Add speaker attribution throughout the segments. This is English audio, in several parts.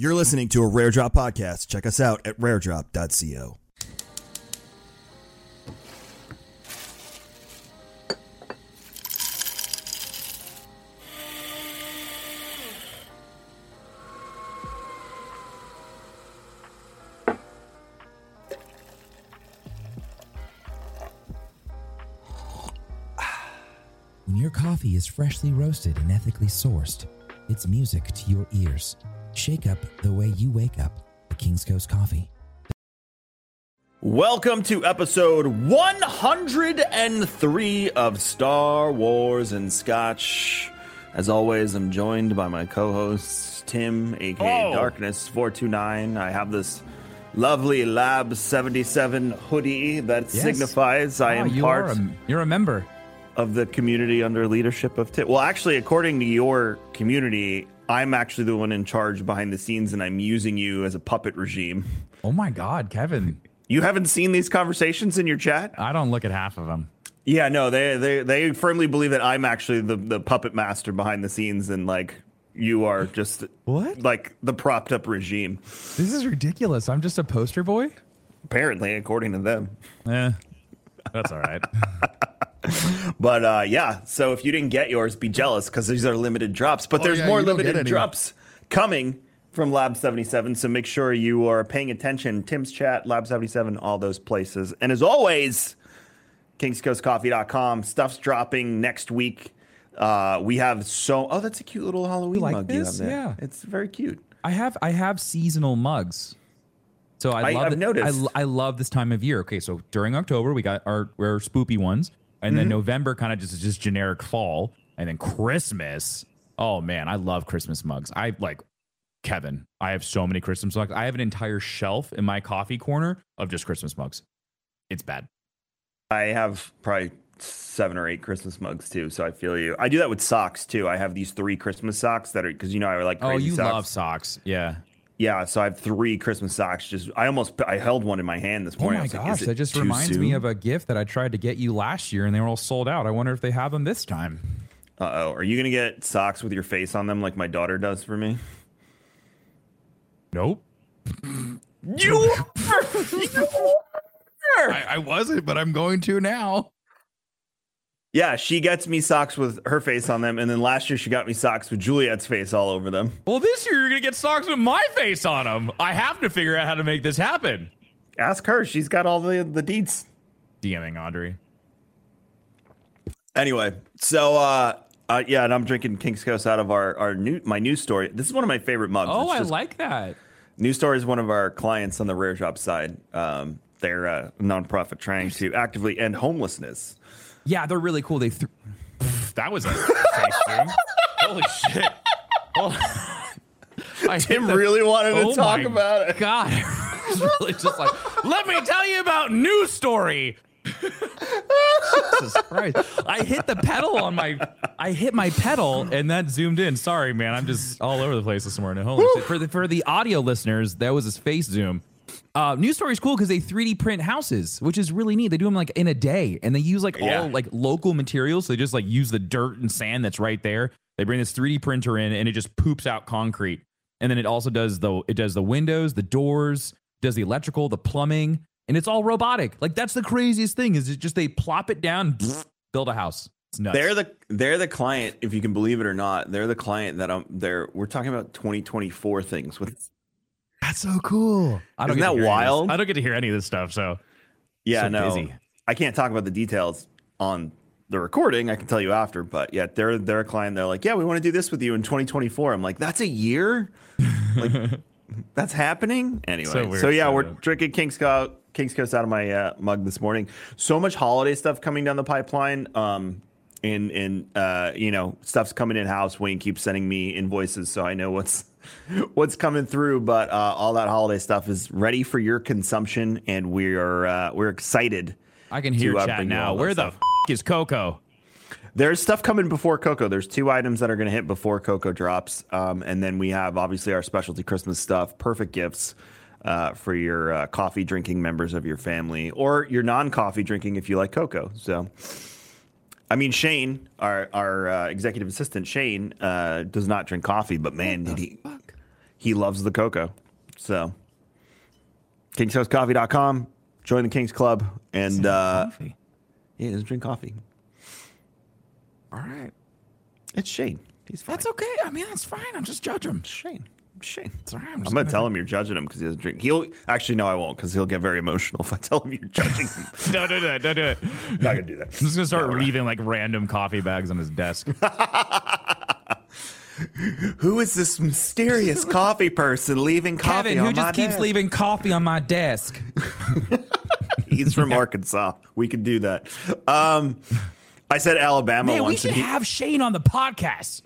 Speaker 1: You're listening to a Rare Drop podcast. Check us out at raredrop.co.
Speaker 2: When your coffee is freshly roasted and ethically sourced, it's music to your ears. Shake up the way you wake up. The King's Coast Coffee.
Speaker 3: Welcome to episode 103 of Star Wars and Scotch. As always, I'm joined by my co hosts, Tim, aka
Speaker 4: Oh.
Speaker 3: Darkness429. I have this lovely Lab 77 hoodie that
Speaker 4: Yes.
Speaker 3: signifies I
Speaker 4: Ah,
Speaker 3: am
Speaker 4: you
Speaker 3: part
Speaker 4: Are a, you're a member.
Speaker 3: of the community under leadership of Tim. Well, actually, according to your community, I'm actually the one in charge behind the scenes and I'm using you as a puppet regime.
Speaker 4: Oh my God, Kevin.
Speaker 3: You haven't seen these conversations in your chat?
Speaker 4: I don't look at half of them.
Speaker 3: Yeah, no, they they they firmly believe that I'm actually the the puppet master behind the scenes, and like you are just
Speaker 4: What?
Speaker 3: like the propped up regime.
Speaker 4: This is ridiculous. I'm just a poster boy.
Speaker 3: Apparently, according to them.
Speaker 4: Yeah. that's all right.
Speaker 3: But uh, yeah, so if you didn't get yours, be jealous because these are limited drops. But there's
Speaker 5: yeah,
Speaker 3: more
Speaker 5: you don't get
Speaker 3: limited drops coming from Lab 77. So make sure you are paying attention. Tim's chat, Lab 77, all those places. And as always, kingscoastcoffee.com. Stuff's dropping next week. Uh, we have so oh, that's a cute little Halloween
Speaker 4: like
Speaker 3: mug you have there.
Speaker 4: Yeah.
Speaker 3: it's very cute.
Speaker 4: I have I have seasonal mugs. So I,
Speaker 3: I-
Speaker 4: love it-
Speaker 3: noticed.
Speaker 4: I, I love this time of year. Okay, so during October we got our our spoopy ones, and
Speaker 3: Mm-hmm.
Speaker 4: then November kind of just just generic fall, and then Christmas. Oh man, I love Christmas mugs. I like Kevin. I have so many Christmas mugs. I have an entire shelf in my coffee corner of just Christmas mugs. It's bad.
Speaker 3: I have probably seven or eight Christmas mugs too, so I feel you. I do that with socks too. I have these three Christmas socks that are because you know I like
Speaker 4: Oh, you
Speaker 3: socks.
Speaker 4: love socks. Yeah.
Speaker 3: Yeah, so I have three Christmas socks. Just I almost I held one in my hand this
Speaker 4: Oh
Speaker 3: morning. I
Speaker 4: my
Speaker 3: was like,
Speaker 4: gosh, that just reminds me of a gift that I tried to get you last year and they were all sold out. I wonder if they have them this time.
Speaker 3: Uh oh, are you gonna get socks with your face on them like my daughter does for me?
Speaker 4: Nope.
Speaker 3: You
Speaker 4: I, I wasn't, but I'm going to now.
Speaker 3: Yeah, she gets me socks with her face on them, and then last year she got me socks with Juliet's face all over them.
Speaker 4: Well, this year you're gonna get socks with my face on them. I have to figure out how to make this happen.
Speaker 3: Ask her; she's got all the the deets.
Speaker 4: DMing Audrey.
Speaker 3: Anyway, so uh, uh yeah, and I'm drinking King's Coast out of our our new my New Story. This is one of my favorite mugs.
Speaker 4: Oh, I like that.
Speaker 3: New Story is one of our clients on the Rare Drop side. Um, they're a nonprofit trying to actively end homelessness.
Speaker 4: Yeah, they're really cool. They th- that was a face zoom. Holy shit! Oh. I
Speaker 3: Tim
Speaker 4: the-
Speaker 3: really wanted to
Speaker 4: Oh
Speaker 3: talk
Speaker 4: my
Speaker 3: about it.
Speaker 4: God, it's really just like, let me tell you about New Story. Jesus Christ! I hit the pedal on my, I hit my pedal and that zoomed in. Sorry, man, I'm just all over the place this morning. Holy shit! For the for the audio listeners, that was his face zoom. Uh, New Story is cool because they 3D print houses, which is really neat. They do them like in a day, and they use like
Speaker 3: Yeah.
Speaker 4: all like local materials. So they just like use the dirt and sand that's right there. They bring this 3D printer in, and it just poops out concrete. And then it also does the it does the windows, the doors, does the electrical, the plumbing, and it's all robotic. Like that's the craziest thing is it just they plop it down, build a house. It's nuts.
Speaker 3: They're the they're the client, if you can believe it or not. They're the client that I'm. They're we're talking about 2024 things with.
Speaker 4: That's so cool. I
Speaker 3: Isn't
Speaker 4: get to
Speaker 3: that
Speaker 4: hear this.
Speaker 3: wild?
Speaker 4: I don't get to hear any of this stuff. So
Speaker 3: Yeah,
Speaker 4: So
Speaker 3: no,
Speaker 4: busy.
Speaker 3: I can't talk about the details on the recording. I can tell you after, but yeah, they're they're a client. They're like, yeah, we want to do this with you in 2024. I'm like, that's a year. Like, that's happening anyway.
Speaker 4: So
Speaker 3: So, yeah,
Speaker 4: so
Speaker 3: we're
Speaker 4: weird.
Speaker 3: drinking King's Coast, King's Coast out of my uh, mug this morning. So much holiday stuff coming down the pipeline. Um, and and uh, you know, stuff's coming in house. Wayne keeps sending me invoices, so I know what's what's coming through. But uh, all that holiday stuff is ready for your consumption, and we are uh, we're excited.
Speaker 4: I can hear
Speaker 3: to, uh,
Speaker 4: chat now. Where the
Speaker 3: stuff.
Speaker 4: f- is Coco?
Speaker 3: There's stuff coming before Coco. There's two items that are going to hit before Coco drops, um, and then we have obviously our specialty Christmas stuff, perfect gifts uh, for your uh, coffee drinking members of your family or your non-coffee drinking if you like Coco. So, I mean, Shane, our our uh, executive assistant, Shane, uh, does not drink coffee, but man, did he he loves the cocoa. So, KingsCoastCoffee.com, join the Kings Club, and uh,
Speaker 4: Coffee.
Speaker 3: yeah, just drink coffee.
Speaker 4: All right.
Speaker 3: It's Shane. He's fine.
Speaker 4: That's okay. I mean, that's fine. I'm just judging him.
Speaker 3: Shane. Shane.
Speaker 4: It's all right. I'm,
Speaker 3: I'm gonna tell him you're judging him because he doesn't drink. He'll actually no, I won't because he'll get very emotional if I tell him you're judging him.
Speaker 4: No, don't do it. Don't do it. I'm
Speaker 3: Not gonna do that.
Speaker 4: I'm just gonna start
Speaker 3: No,
Speaker 4: leaving like random coffee bags on his desk.
Speaker 3: Who is this mysterious coffee person leaving coffee
Speaker 4: Kevin,
Speaker 3: on my desk?
Speaker 4: who just keeps
Speaker 3: desk?
Speaker 4: leaving coffee on my desk?
Speaker 3: He's from Arkansas. We could do that. Um, I said Alabama
Speaker 4: Man, we
Speaker 3: once.
Speaker 4: should
Speaker 3: he,
Speaker 4: have Shane on the podcast.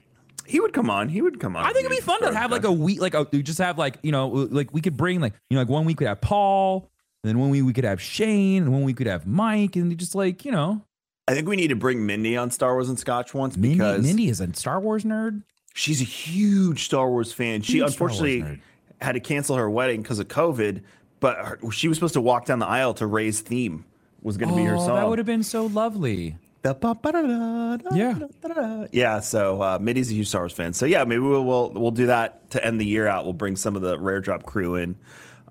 Speaker 3: He would come on. He would come on.
Speaker 4: I think it'd be fun to have like a week, like a, we just have like you know, like we could bring like you know, like one week we could have Paul, and then one week we could have Shane, and one week we could have Mike, and just like you know,
Speaker 3: I think we need to bring Mindy on Star Wars and Scotch once
Speaker 4: Mindy,
Speaker 3: because
Speaker 4: Mindy is a Star Wars nerd.
Speaker 3: She's a huge Star Wars fan. She
Speaker 4: Huge Star
Speaker 3: unfortunately had to cancel her wedding because of COVID, but her, she was supposed to walk down the aisle to Rey's theme was going to be her
Speaker 4: Oh,
Speaker 3: song.
Speaker 4: that would have been so lovely. Yeah.
Speaker 3: Yeah. So uh, Mindy's a huge Star Wars fan. So yeah, maybe we'll, we'll we'll do that to end the year out. We'll bring some of the Rare Drop crew in.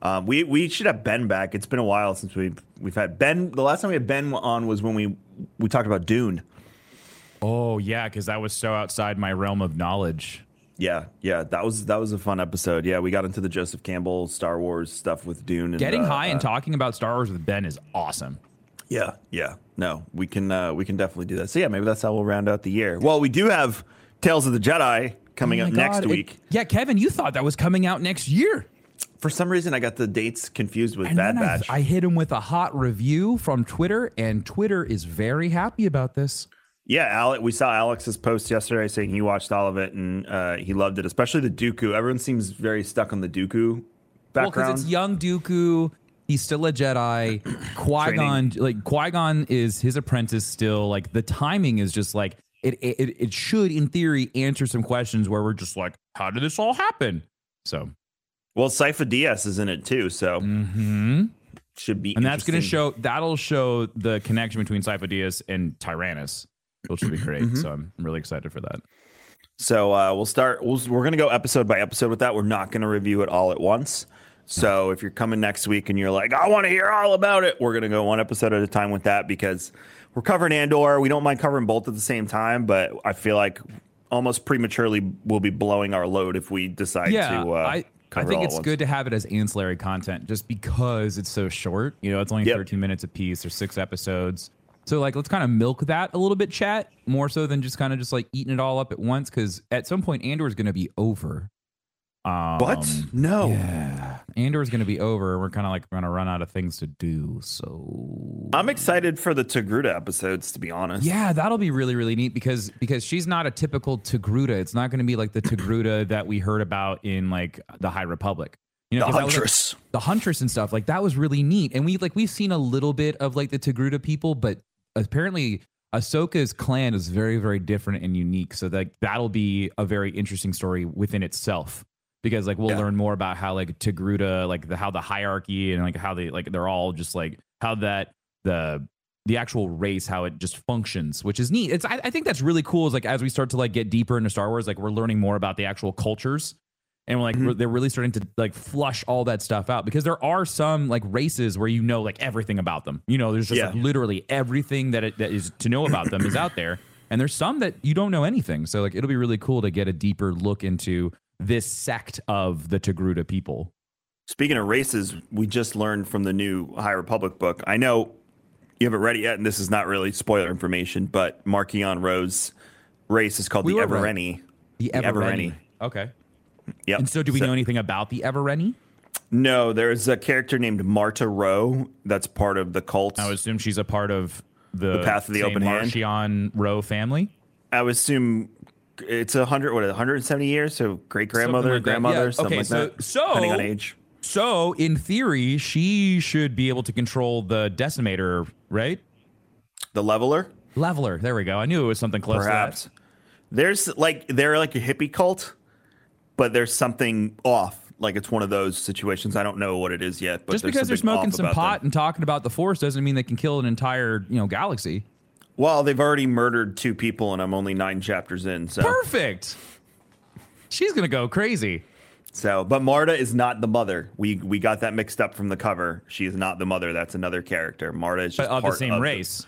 Speaker 3: Um, we we should have Ben back. It's been a while since we've we've had Ben. The last time we had Ben on was when we we talked about Dune.
Speaker 4: Oh yeah, because that was so outside my realm of knowledge.
Speaker 3: Yeah, yeah, that was that was a fun episode. Yeah, we got into the Joseph Campbell Star Wars stuff with Dune. And,
Speaker 4: Getting
Speaker 3: uh,
Speaker 4: high and
Speaker 3: uh,
Speaker 4: talking about Star Wars with Ben is awesome.
Speaker 3: Yeah, yeah. No, we can uh, we can definitely do that. So yeah, maybe that's how we'll round out the year. Well, we do have Tales of the Jedi coming
Speaker 4: Oh
Speaker 3: up
Speaker 4: my
Speaker 3: next
Speaker 4: God, it-
Speaker 3: week.
Speaker 4: yeah, Kevin, you thought that was coming out next year.
Speaker 3: For some reason, I got the dates confused with
Speaker 4: And
Speaker 3: Bad
Speaker 4: then I,
Speaker 3: Batch.
Speaker 4: I hit him with a hot review from Twitter, and Twitter is very happy about this.
Speaker 3: yeah, Alex, we saw Alex's post yesterday saying he watched all of it and uh, he loved it, especially the Dooku. Everyone seems very stuck on the Dooku background.
Speaker 4: Well, because it's young Dooku. He's still a Jedi. Qui Gon, like Qui Gon, is his apprentice still. Like the timing is just like it, it. It should, in theory, answer some questions where we're just like, how did this all happen? So,
Speaker 3: well, Sifo-Dyas is in it too, so
Speaker 4: mhm.
Speaker 3: should be.
Speaker 4: and that's going to show. That'll show the connection between Sifo-Dyas and Tyrannus, which would be great.
Speaker 3: Mm-hmm.
Speaker 4: So I'm really excited for that.
Speaker 3: So uh, we'll start. We'll, we're going to go episode by episode with that. We're not going to review it all at once. So if you're coming next week and you're like, I want to hear all about it, we're going to go one episode at a time with that because we're covering Andor. We don't mind covering both at the same time, but I feel like almost prematurely we'll be blowing our load if we decide
Speaker 4: yeah,
Speaker 3: to. Uh,
Speaker 4: I, I think it's good to have it as ancillary content just because it's so short. You know, it's only
Speaker 3: Yep.
Speaker 4: 13 minutes a piece. There's six episodes. So like, let's kind of milk that a little bit, chat, more so than just kind of just like eating it all up at once. Because at some point, Andor is going to be over. Um,
Speaker 3: What? No.
Speaker 4: Yeah, Andor is going to be over. We're kind of like going to run out of things to do. So
Speaker 3: I'm excited for the Togruta episodes, to be honest.
Speaker 4: yeah, that'll be really really neat because because she's not a typical Togruta. It's not going to be like the Togruta that we heard about in like the High Republic. You know,
Speaker 3: The
Speaker 4: that was, like,
Speaker 3: Huntress.
Speaker 4: the Huntress and stuff like that was really neat. And we like we've seen a little bit of like the Togruta people, but apparently Ahsoka's clan is very very different and unique. So that that'll be a very interesting story within itself because like we'll
Speaker 3: Yeah.
Speaker 4: learn more about how like Togruta like the how the hierarchy and like how they like they're all just like how that the the actual race how it just functions which is neat it's I, I think that's really cool is like as we start to like get deeper into star wars like we're learning more about the actual cultures and we're like
Speaker 3: Mm-hmm.
Speaker 4: we're, they're really starting to like flush all that stuff out because there are some like races where you know like everything about them you know there's just
Speaker 3: Yeah.
Speaker 4: like literally everything that it, that is to know about them is out there and there's some that you don't know anything. So like it'll be really cool to get a deeper look into this sect of the Togruta people.
Speaker 3: Speaking of races, we just learned from the new High Republic book. I know you haven't read it yet, and this is not really spoiler information, but Marchion Ro's race is called
Speaker 4: We
Speaker 3: the
Speaker 4: were right.
Speaker 3: Evereni.
Speaker 4: The
Speaker 3: The
Speaker 4: Evereni.
Speaker 3: Evereni.
Speaker 4: Okay.
Speaker 3: Yep.
Speaker 4: And so do we know anything about the Evereni?
Speaker 3: No, there's a character named Marda Ro that's part of the cult.
Speaker 4: I would assume she's a part of the,
Speaker 3: The Path of the Open Hand?
Speaker 4: Marchion Ro family.
Speaker 3: I would assume it's a hundred, what, 170 years? So great grandmother,
Speaker 4: like
Speaker 3: grandmother,
Speaker 4: Yeah,
Speaker 3: something
Speaker 4: okay,
Speaker 3: like
Speaker 4: so-
Speaker 3: that.
Speaker 4: so-
Speaker 3: depending on age.
Speaker 4: So in theory, she should be able to control the decimator, right?
Speaker 3: The leveler,
Speaker 4: Leveler. There we go. I knew it was something close
Speaker 3: perhaps.
Speaker 4: to that.
Speaker 3: There's like they're like a hippie cult, but there's something off. Like it's one of those situations. I don't know what it is yet. But
Speaker 4: Just because they're smoking some pot
Speaker 3: them.
Speaker 4: and talking about the force doesn't mean they can kill an entire, you know, galaxy.
Speaker 3: Well, they've already murdered two people, and I'm only nine chapters in. So,
Speaker 4: Perfect. She's gonna go crazy.
Speaker 3: so, but Marda is not the mother. We we got that mixed up from the cover. She is not the mother. That's another character. Marda is
Speaker 4: But
Speaker 3: just
Speaker 4: of the same race.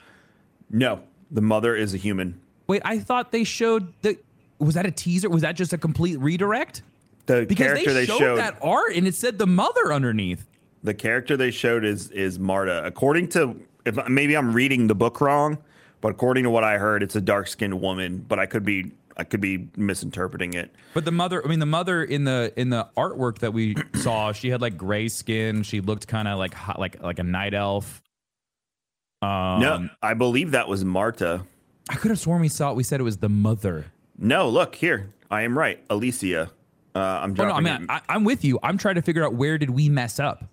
Speaker 3: no, the mother is a human.
Speaker 4: Wait, I thought they showed the. Was that a teaser? Was that just a complete redirect?
Speaker 3: The
Speaker 4: Because
Speaker 3: character
Speaker 4: they
Speaker 3: they,
Speaker 4: showed,
Speaker 3: showed,
Speaker 4: that art and it said the mother underneath.
Speaker 3: the character they showed is is Marda. According to if maybe I'm reading the book wrong, but according to what I heard, it's a dark skinned woman. But I could be I could be misinterpreting it.
Speaker 4: But the mother, I mean, the mother in the in the artwork that we saw, she had like gray skin. She looked kind of like hot, like like a night elf. Um,
Speaker 3: no, I believe that was Marda.
Speaker 4: I could have sworn we saw it. We said it was the mother.
Speaker 3: No, look here. I am right. Alicia. Uh, I'm
Speaker 4: Oh, no, I mean. I, I'm with you. I'm trying to figure out where did we mess up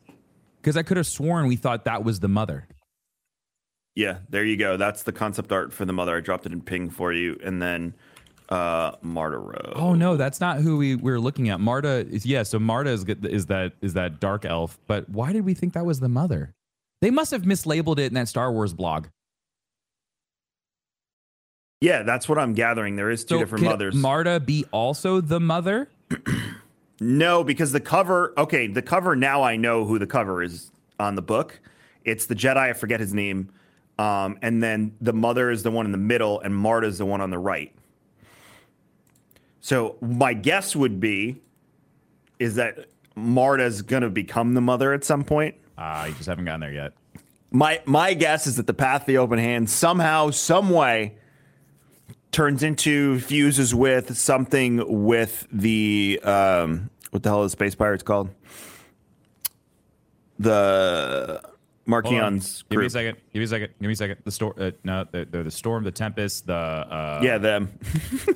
Speaker 4: because I could have sworn we thought that was the mother.
Speaker 3: Yeah, there you go. That's the concept art for the mother. I dropped it in ping for you, and then uh, Marda Ro.
Speaker 4: Oh no, that's not who we, we were looking at. Marda is yeah. So Marda is is that is that dark elf. But why did we think that was the mother? They must have mislabeled it in that Star Wars blog.
Speaker 3: Yeah, that's what I'm gathering. There is two
Speaker 4: So
Speaker 3: different
Speaker 4: could
Speaker 3: mothers.
Speaker 4: Marda be also the mother?
Speaker 3: no, because the cover. Okay, the cover. Now I know who the cover is on the book. It's the Jedi. I forget his name. Um, and then the mother is the one in the middle, and Marda is the one on the right. So my guess would be is that Marda's going to become the mother at some point.
Speaker 4: Ah, you just haven't gotten there yet.
Speaker 3: My my guess is that the path of the open hand somehow, some way, turns into fuses with something with the um, what the hell is Space Pirates called? The
Speaker 4: On. Give me a second. Give me a second. Give me a second. The storm. Uh, no, the, the the storm, the tempest, the uh,
Speaker 3: Yeah, them.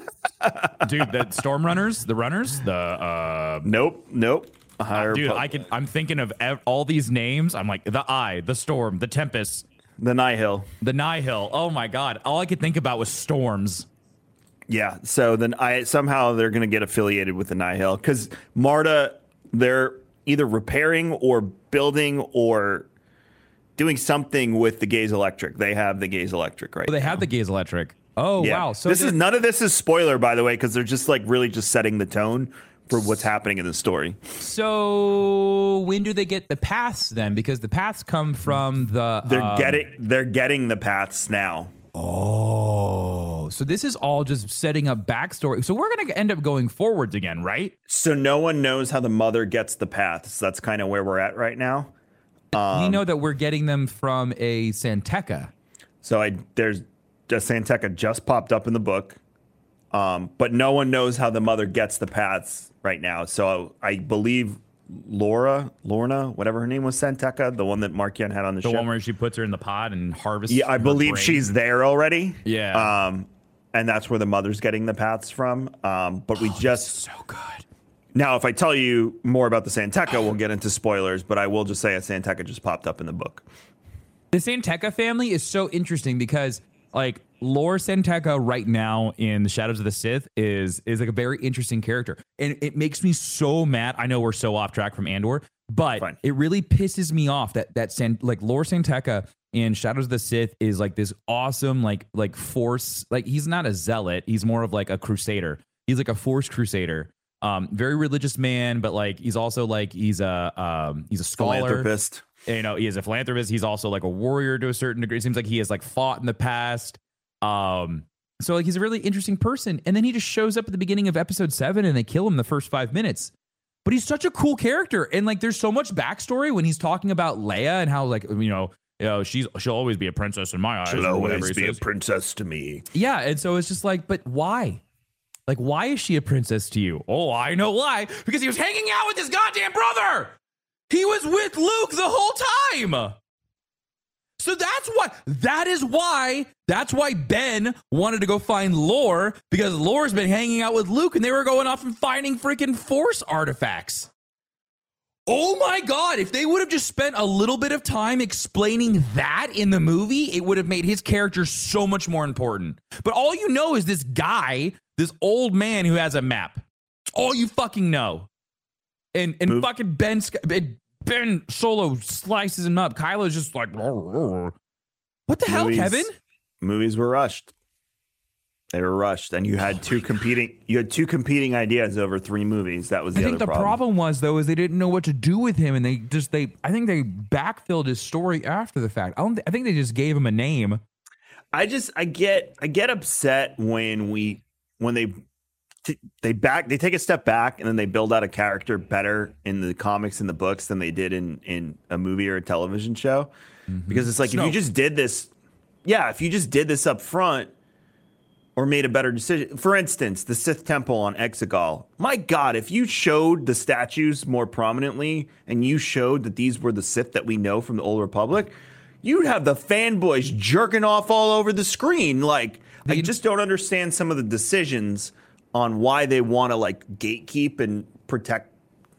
Speaker 4: dude, the storm runners, the runners, the uh,
Speaker 3: Nope, nope. Higher
Speaker 4: dude.
Speaker 3: pu-
Speaker 4: I can. I'm thinking of ev- all these names. I'm like the eye, the storm, the tempest,
Speaker 3: the Nihil.
Speaker 4: the Nihil. Oh my god! All I could think about was storms.
Speaker 3: Yeah. So then I somehow they're going to get affiliated with the Nihil because Marda, they're either repairing or building or doing something with the Gaze Electric. They have the Gaze Electric right.
Speaker 4: Oh, they
Speaker 3: now.
Speaker 4: have the gaze electric. Oh
Speaker 3: Yeah.
Speaker 4: wow! So
Speaker 3: this is none of this is spoiler by the way because they're just like really just setting the tone for what's happening in the story.
Speaker 4: So when do they get the paths then? Because the paths come from the.
Speaker 3: They're
Speaker 4: um,
Speaker 3: getting they're getting the paths now.
Speaker 4: Oh, so this is all just setting up backstory. So we're gonna end up going forwards again, right?
Speaker 3: So no one knows how the mother gets the paths. That's kind of where we're at right now.
Speaker 4: We know that we're getting them from a San Tekka.
Speaker 3: So I there's just San Tekka just popped up in the book, um, but no one knows how the mother gets the paths right now. So I believe Laura, Lorna, whatever her name was, San Tekka, the one that Marchion had on the,
Speaker 4: show.
Speaker 3: The
Speaker 4: one where she puts her in the pod and harvests.
Speaker 3: yeah, I believe
Speaker 4: brain.
Speaker 3: she's there already.
Speaker 4: Yeah.
Speaker 3: Um, and that's where the mother's getting the paths from. Um, but we just
Speaker 4: so good.
Speaker 3: Now, if I tell you more about the San Tekka, we'll get into spoilers. But I will just say a San Tekka just popped up in the book.
Speaker 4: The San Tekka family is so interesting because like Lor San Tekka right now in the Shadows of the Sith is is like a very interesting character. And it makes me so mad. I know we're so off track from Andor, but
Speaker 3: Fine.
Speaker 4: it really pisses me off that that San, like Lor San Tekka in Shadows of the Sith is like this awesome like like force like he's not a zealot, he's more of like a crusader. He's like a force crusader. Um very religious man, but like he's also like he's a um he's a scholar
Speaker 3: Philanthropist.
Speaker 4: you know he is a philanthropist he's also like a warrior to a certain degree it seems like he has like fought in the past um So like he's a really interesting person, and then he just shows up at the beginning of episode seven, and they kill him the first five minutes. But he's such a cool character, and like there's so much backstory when he's talking about Leia and how like you know. You know, she's she'll always be a princess in my eyes.
Speaker 3: She'll
Speaker 4: or whatever
Speaker 3: always be a princess to me.
Speaker 4: Yeah, and so it's just like, but why? Like, why is she a princess to you? Oh, I know why. Because he was hanging out with his goddamn brother. He was with Luke the whole time. So that's why. That is why. That's why Ben wanted to go find Lor because Lor's been hanging out with Luke, and they were going off and finding freaking Force artifacts. Oh my God, if they would have just spent a little bit of time explaining that in the movie, it would have made his character so much more important. But all you know is this guy, this old man who has a map. It's all you fucking know. And and
Speaker 3: Move-
Speaker 4: fucking Ben, Ben Solo slices him up. Kylo's just like, what the hell,
Speaker 3: Movies-
Speaker 4: Kevin?
Speaker 3: Movies were rushed. They were rushed, and you had two competing. You had two competing ideas over three movies. That was the
Speaker 4: I think the problem. was though is they didn't know what to do with him, and they just they I think they backfilled his story after the fact. I don't. I think they just gave him a name.
Speaker 3: I just I get I get upset when we when they t- they back they take a step back and then they build out a character better in the comics and the books than they did in in a movie or a television show mm-hmm. because it's like if you just did this yeah if you just did this up front or made a better decision for instance the Sith temple on Exegol my god if you showed the statues more prominently and you showed that these were the Sith that we know from the old republic you'd have the fanboys jerking off all over the screen. Like, I just don't understand some of the decisions on why they want to like gatekeep and protect.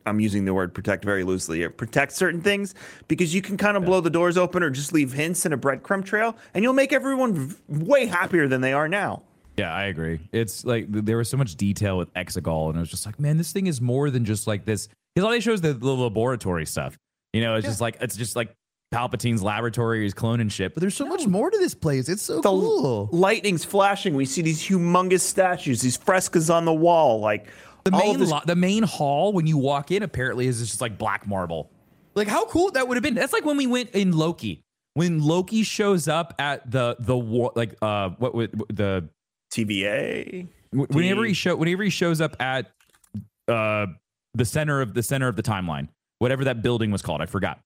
Speaker 3: I'm using the word protect very loosely here. Protect certain things because you can kind of blow the doors open or just leave hints in a breadcrumb trail, and you'll make everyone v- way happier than they are now.
Speaker 4: Yeah, I agree. It's like there was so much detail with Exegol, and it was just like, man, this thing is more than just like this. Because all they show is the, the laboratory stuff. You know, it's just like it's just like Palpatine's laboratory, he's cloning shit. But there's so much more to this place. It's so
Speaker 3: The
Speaker 4: cool.
Speaker 3: lightning's flashing. We see these humongous statues, these frescoes on the wall, like
Speaker 4: The main
Speaker 3: this
Speaker 4: lo- the main hall when you walk in apparently is just like black marble. Like how cool that would have been. That's like when we went in Loki. When Loki shows up at the the war like uh what would the
Speaker 3: TVA.
Speaker 4: Wh- whenever he show whenever he shows up at uh the center of the center of the timeline whatever that building was called i forgot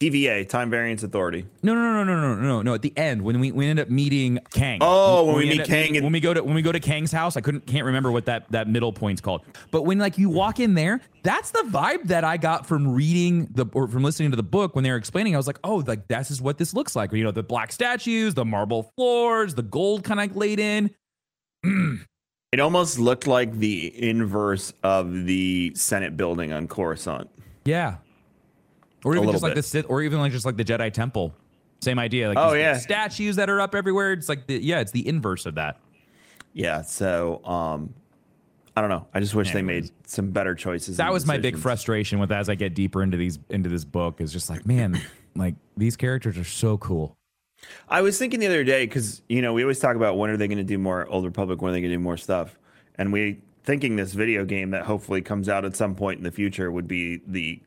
Speaker 3: TVA, Time Variance Authority.
Speaker 4: No, no, no, no, no, no, no, no. At the end, when we we end up meeting Kang.
Speaker 3: Oh, when, when we,
Speaker 4: we
Speaker 3: meet Kang,
Speaker 4: meeting,
Speaker 3: and-
Speaker 4: when we go to when we go to Kang's house, I couldn't can't remember what that that middle point's called. But when like you walk in there, that's the vibe that I got from reading the or from listening to the book when they were explaining. I was like, oh, like this is what this looks like. You know, the black statues, the marble floors, the gold kind of laid in. Mm.
Speaker 3: It almost looked like the inverse of the Senate building on Coruscant.
Speaker 4: Yeah, or even just like
Speaker 3: bit.
Speaker 4: the Sith, or even like just like the Jedi Temple. Same idea. Like
Speaker 3: Oh, yeah.
Speaker 4: statues that are up everywhere. It's like the yeah, it's the inverse of that.
Speaker 3: Yeah, so um I don't know. I just wish they made some better choices.
Speaker 4: That was my big frustration with as I get deeper into these into this book is just like, man, like these characters are so cool.
Speaker 3: I was thinking the other day because you know we always talk about when are they going to do more Old Republic, when are they going to do more stuff, and we thinking this video game that hopefully comes out at some point in the future would be the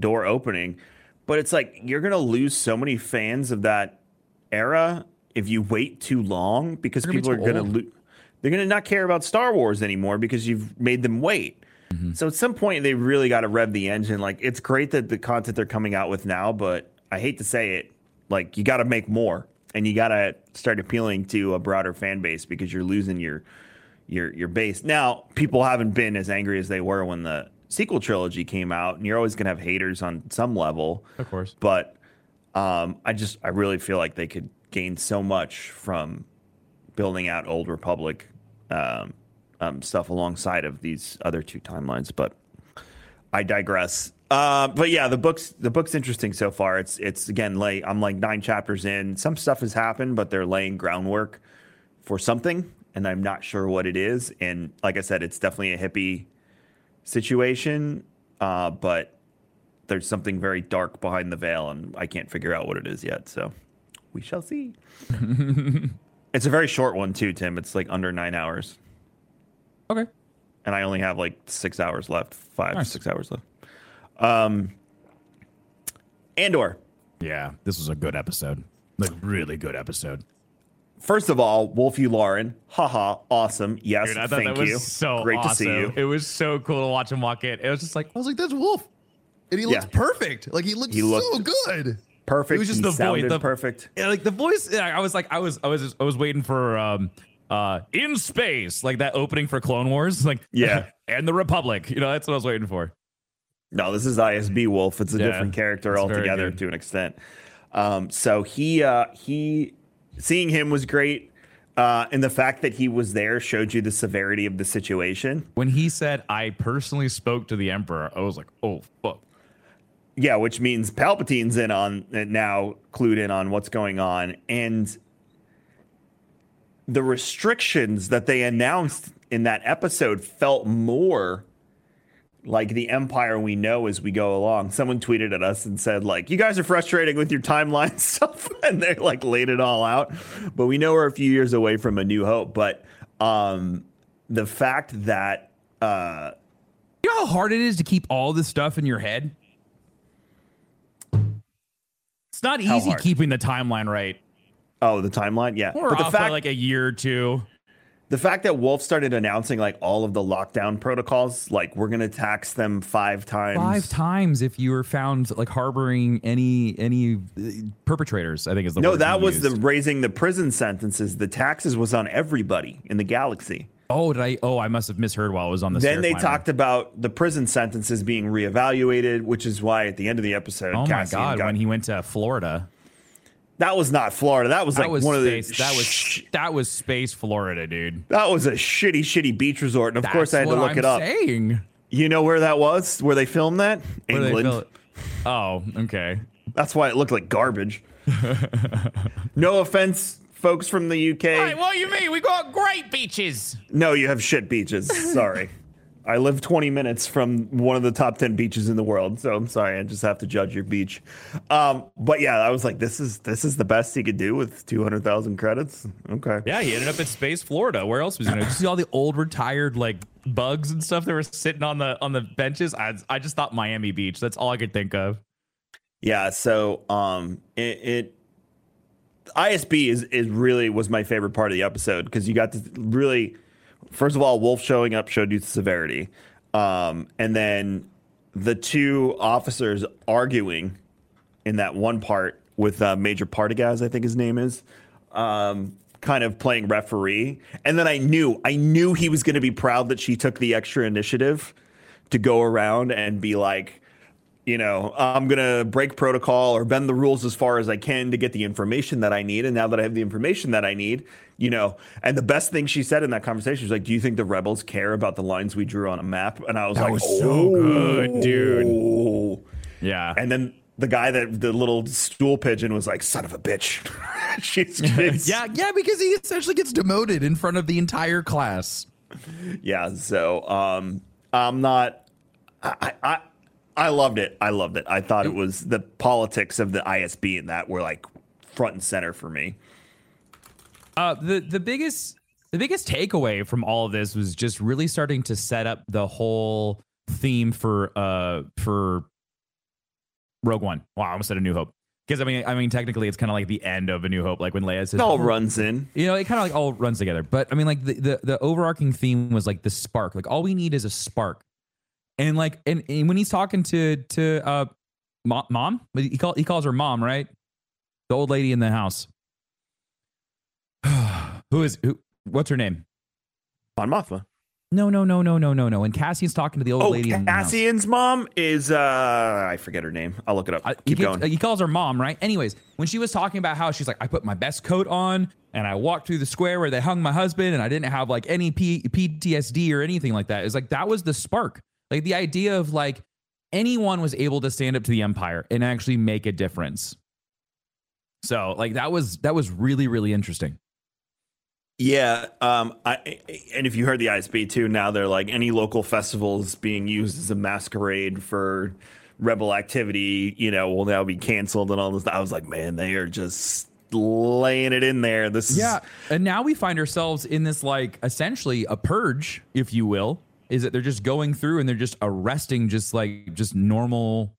Speaker 3: door opening, but it's like you're to lose so many fans of that era if you wait too long because
Speaker 4: gonna
Speaker 3: people are
Speaker 4: too
Speaker 3: going to
Speaker 4: old.
Speaker 3: lo- they're to not care about Star Wars anymore because you've made them wait.
Speaker 4: Mm-hmm.
Speaker 3: So at some point they really got to rev the engine. Like it's great that the content they're coming out with now, but I hate to say it, like you got to make more and you got to start appealing to a broader fan base because you're losing your your your base. Now, people haven't been as angry as they were when the sequel trilogy came out, and you're always going to have haters on some level.
Speaker 4: Of course.
Speaker 3: But um, I just I really feel like they could gain so much from building out Old Republic um, um, stuff alongside of these other two timelines. But I digress. Uh, but yeah, the book's the book's interesting so far. It's it's again late. I'm like nine chapters in. Some stuff has happened, but they're laying groundwork for something, and I'm not sure what it is. And like I said, it's definitely a hippie situation, uh, but there's something very dark behind the veil, and I can't figure out what it is yet. So we shall see. it's a very short one too, Tim. It's like under nine hours,
Speaker 4: Okay.
Speaker 3: and I only have like six hours left, five
Speaker 4: Nice.
Speaker 3: six hours left. Um, Andor.
Speaker 4: Yeah, this was a good episode. Like really good episode.
Speaker 3: First of all, Wullf Yularen, haha, awesome. Yes,
Speaker 4: Dude, I thought
Speaker 3: thank
Speaker 4: that was
Speaker 3: you.
Speaker 4: so
Speaker 3: Great
Speaker 4: awesome.
Speaker 3: to see you.
Speaker 4: It was so cool to watch him walk in. It was just like,
Speaker 5: I was like, that's Wolf. And he looks
Speaker 3: Yeah.
Speaker 5: perfect. Like he looks
Speaker 3: He
Speaker 5: so good.
Speaker 3: Perfect.
Speaker 4: It was just
Speaker 3: he
Speaker 4: the voice- the-
Speaker 3: perfect.
Speaker 4: yeah, like the voice. Yeah, I was like, I was, I was, I was waiting for um, uh, in space, like that opening for Clone Wars, like
Speaker 3: Yeah.
Speaker 4: and the Republic. You know, that's what I was waiting for.
Speaker 3: No, this is ISB Wolf. It's a
Speaker 4: Yeah,
Speaker 3: different character altogether to an extent. Um, so he uh, he seeing him was great. Uh, and the fact that he was there showed you the severity of the situation.
Speaker 4: When he said, "I personally spoke to the Emperor," I was like, "Oh fuck."
Speaker 3: Yeah, which means Palpatine's in on now, clued in on what's going on, and the restrictions that they announced in that episode felt more like the empire we know as we go along. Someone tweeted at us and said, like, you guys are frustrating with your timeline stuff, and they like laid it all out. But we know we're a few years away from a new hope. But um the fact that uh
Speaker 4: You know how hard it is to keep all this stuff in your head. It's not easy
Speaker 3: hard?
Speaker 4: keeping the timeline right.
Speaker 3: oh the timeline, yeah.
Speaker 4: We're
Speaker 3: but the
Speaker 4: off by
Speaker 3: fact
Speaker 4: like a year or two.
Speaker 3: The fact that Wolf started announcing like all of the lockdown protocols, like we're gonna tax them five times.
Speaker 4: Five times if you were found like harboring any any uh, perpetrators. I think is the
Speaker 3: No, that was the raising the prison sentences. The taxes was on everybody in the galaxy.
Speaker 4: Oh, did I? Oh, I must have misheard while I was on the.
Speaker 3: then they talked about the prison sentences being reevaluated, which is why at the end of the episode,
Speaker 4: Oh my god!
Speaker 3: got-
Speaker 4: when he went to Florida,
Speaker 3: that was not Florida. That was like
Speaker 4: that was
Speaker 3: one of the
Speaker 4: that was
Speaker 3: sh-
Speaker 4: that was space Florida, dude.
Speaker 3: that was a shitty, shitty beach resort. And of course, I had to look
Speaker 4: I'm
Speaker 3: it up.
Speaker 4: Saying.
Speaker 3: You know where that was? Where they filmed that?
Speaker 4: Where
Speaker 3: England.
Speaker 4: Oh, okay.
Speaker 3: That's why it looked like garbage. no offense, folks from the UK.
Speaker 4: what do you mean? We got great beaches.
Speaker 3: No, you have shit beaches. Sorry. I live 20 minutes from one of the top 10 beaches in the world, so I'm sorry. I just have to judge your beach. Um, but yeah, I was like, this is this is the best he could do with 200,000 credits. Okay.
Speaker 4: Yeah, he ended up at Space Florida. Where else was he? You see all the old retired like bugs and stuff that were sitting on the on the benches. I I just thought Miami Beach. That's all I could think of.
Speaker 3: Yeah. So um, it, it ISB is is really was my favorite part of the episode because you got to really, first of all, Wolf showing up showed you the severity, um, and then the two officers arguing in that one part with uh, Major Partagaz, I think his name is, um, kind of playing referee, and then I knew I knew he was going to be proud that she took the extra initiative to go around and be like you know, I'm going to break protocol or bend the rules as far as I can to get the information that I need. And now that I have the information that I need, you know, and the best thing she said in that conversation was like, Do you think the rebels care about the lines we drew on a map? And I was like,
Speaker 4: was so good, dude.
Speaker 3: "Oh."
Speaker 4: Yeah.
Speaker 3: And then the guy that the little stool pigeon was like, Son of a bitch. she's, she's-
Speaker 4: yeah, yeah, because he essentially gets
Speaker 5: Demoted in front of the entire class.
Speaker 3: yeah. So um, I'm not, I, I, I loved it. I loved it. I thought it was the politics of the ISB and that were like front and center for me.
Speaker 4: Uh, the the biggest the biggest takeaway from all of this was just really starting to set up the whole theme for uh for Rogue One. Wow, I almost said A New Hope. Because I mean, I mean, technically, it's kind of like the end of A New Hope, like when Leia says,
Speaker 3: It all runs in.
Speaker 4: you know, it kind of like all runs together. But I mean, like the, the the overarching theme was like the spark. Like all we need is a spark. And like, and, and when he's talking to to uh, mom, mom, he call he calls her mom, right? The old lady in the house. who is who? What's her name?
Speaker 3: Mon Mothma.
Speaker 4: No, no, no, no, no, no, no. And Cassian's talking to the old
Speaker 3: Oh,
Speaker 4: lady in the house.
Speaker 3: Cassian's mom is uh I forget her name. I'll look it up.
Speaker 4: I-
Speaker 3: Keep
Speaker 4: he,
Speaker 3: going.
Speaker 4: he calls her mom, right? Anyways, when she was talking about how she's like, I put my best coat on and I walked through the square where they hung my husband and I didn't have like any P- PTSD or anything like that. It's like that was the spark. Like the idea of like anyone was able to stand up to the empire and actually make a difference. So like that was that was really really interesting.
Speaker 3: Yeah, um, I and if you heard the ISB too, now they're like any local festivals being used as a masquerade for rebel activity, you know, will now be canceled and all this. I was like, man, they are just laying it in there. This
Speaker 4: Yeah.
Speaker 3: is
Speaker 4: And now we find ourselves in this like essentially a purge, if you will, is that they're just going through and they're just arresting just like just normal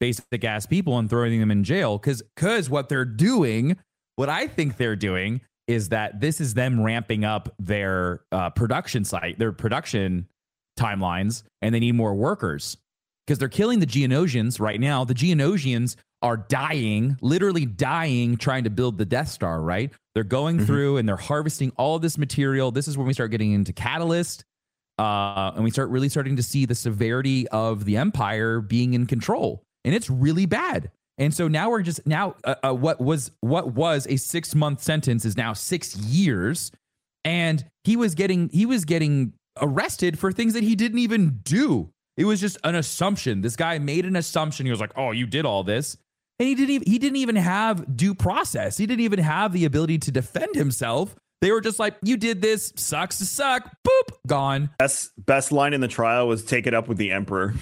Speaker 4: basic ass people and throwing them in jail cuz cuz what they're doing, what I think they're doing is that this is them ramping up their uh, production site, their production timelines, and they need more workers because they're killing the Geonosians right now. The Geonosians are dying, literally dying, trying to build the Death Star, right? They're going
Speaker 3: Mhm.
Speaker 4: through and they're harvesting all of this material. This is when we start getting into Catalyst. Uh, and we start really starting to see the severity of the Empire being in control. And it's really bad. And so now we're just now uh, uh, what was what was a six month sentence is now six years, and he was getting he was getting arrested for things that he didn't even do. It was just an assumption. This guy made an assumption. He was like, "Oh, you did all this," and he didn't. Even, he didn't even have due process. He didn't even have the ability to defend himself. They were just like, "You did this. Sucks to suck. Boop, gone."
Speaker 3: Best best line in the trial was take it up with the emperor.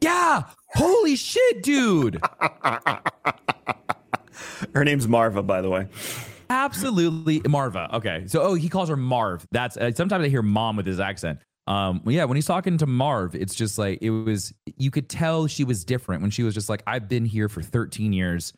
Speaker 4: Yeah. Holy shit, dude.
Speaker 3: Her name's Maarva, by the way.
Speaker 4: Absolutely, Maarva. Okay, so oh, he calls her Marv. That's uh, sometimes I hear mom with his accent. Um, yeah, when he's talking to Marv, it's just like it was. You could tell she was different when she was just like, "I've been here for 13 years,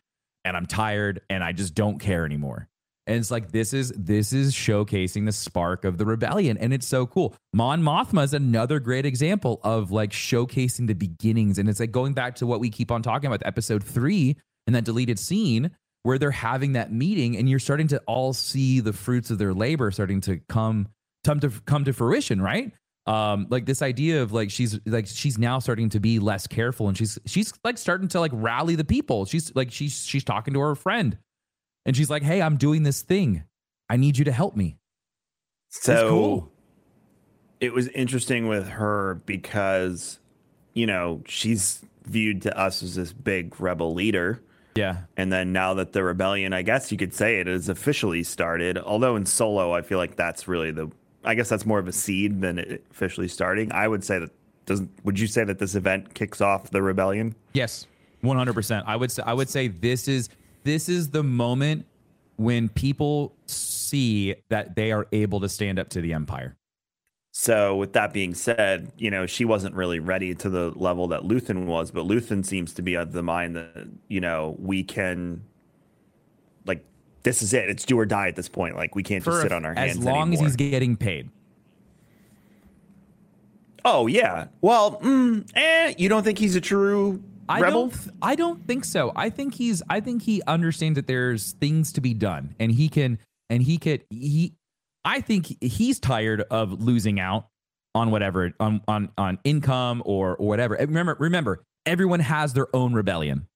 Speaker 4: and I'm tired, and I just don't care anymore." And it's like this is this is showcasing the spark of the rebellion, and it's so cool. Mon Mothma is another great example of like showcasing the beginnings, and it's like going back to what we keep on talking about, episode three and that deleted scene where they're having that meeting and you're starting to all see the fruits of their labor starting to come come to come to fruition right? Um like this idea of like she's like she's now starting to be less careful and she's she's like starting to like rally the people. She's like she's she's talking to her friend and she's like hey i'm doing this thing i need you to help me
Speaker 3: So
Speaker 4: cool.
Speaker 3: it was interesting with her because, you know, she's viewed to us as this big rebel leader.
Speaker 4: yeah
Speaker 3: And then now that the rebellion, I guess you could say it is officially started. Although in solo, I feel like that's really the, I guess that's more of a seed than it officially starting. I would say that doesn't. Would you say that this event kicks off the rebellion?
Speaker 4: Yes, one hundred percent. I would say I would say this is this is the moment when people see that they are able to stand up to the empire.
Speaker 3: So with that being said, you know, she wasn't really ready to the level that Luthen was, but Luthen seems to be of the mind that, you know, we can like this is it. It's do or die at this point. Like we can't just
Speaker 4: For
Speaker 3: sit on our hands
Speaker 4: as long
Speaker 3: anymore.
Speaker 4: as he's getting paid.
Speaker 3: Oh yeah. Well, mm, eh, you don't think he's a true
Speaker 4: I
Speaker 3: rebel?
Speaker 4: don't. th- I don't think so. I think he's. I think he understands that there's things to be done, and he can. And he could. He. I think he's tired of losing out on whatever on on on income or or whatever. And Remember, remember, everyone has their own rebellion,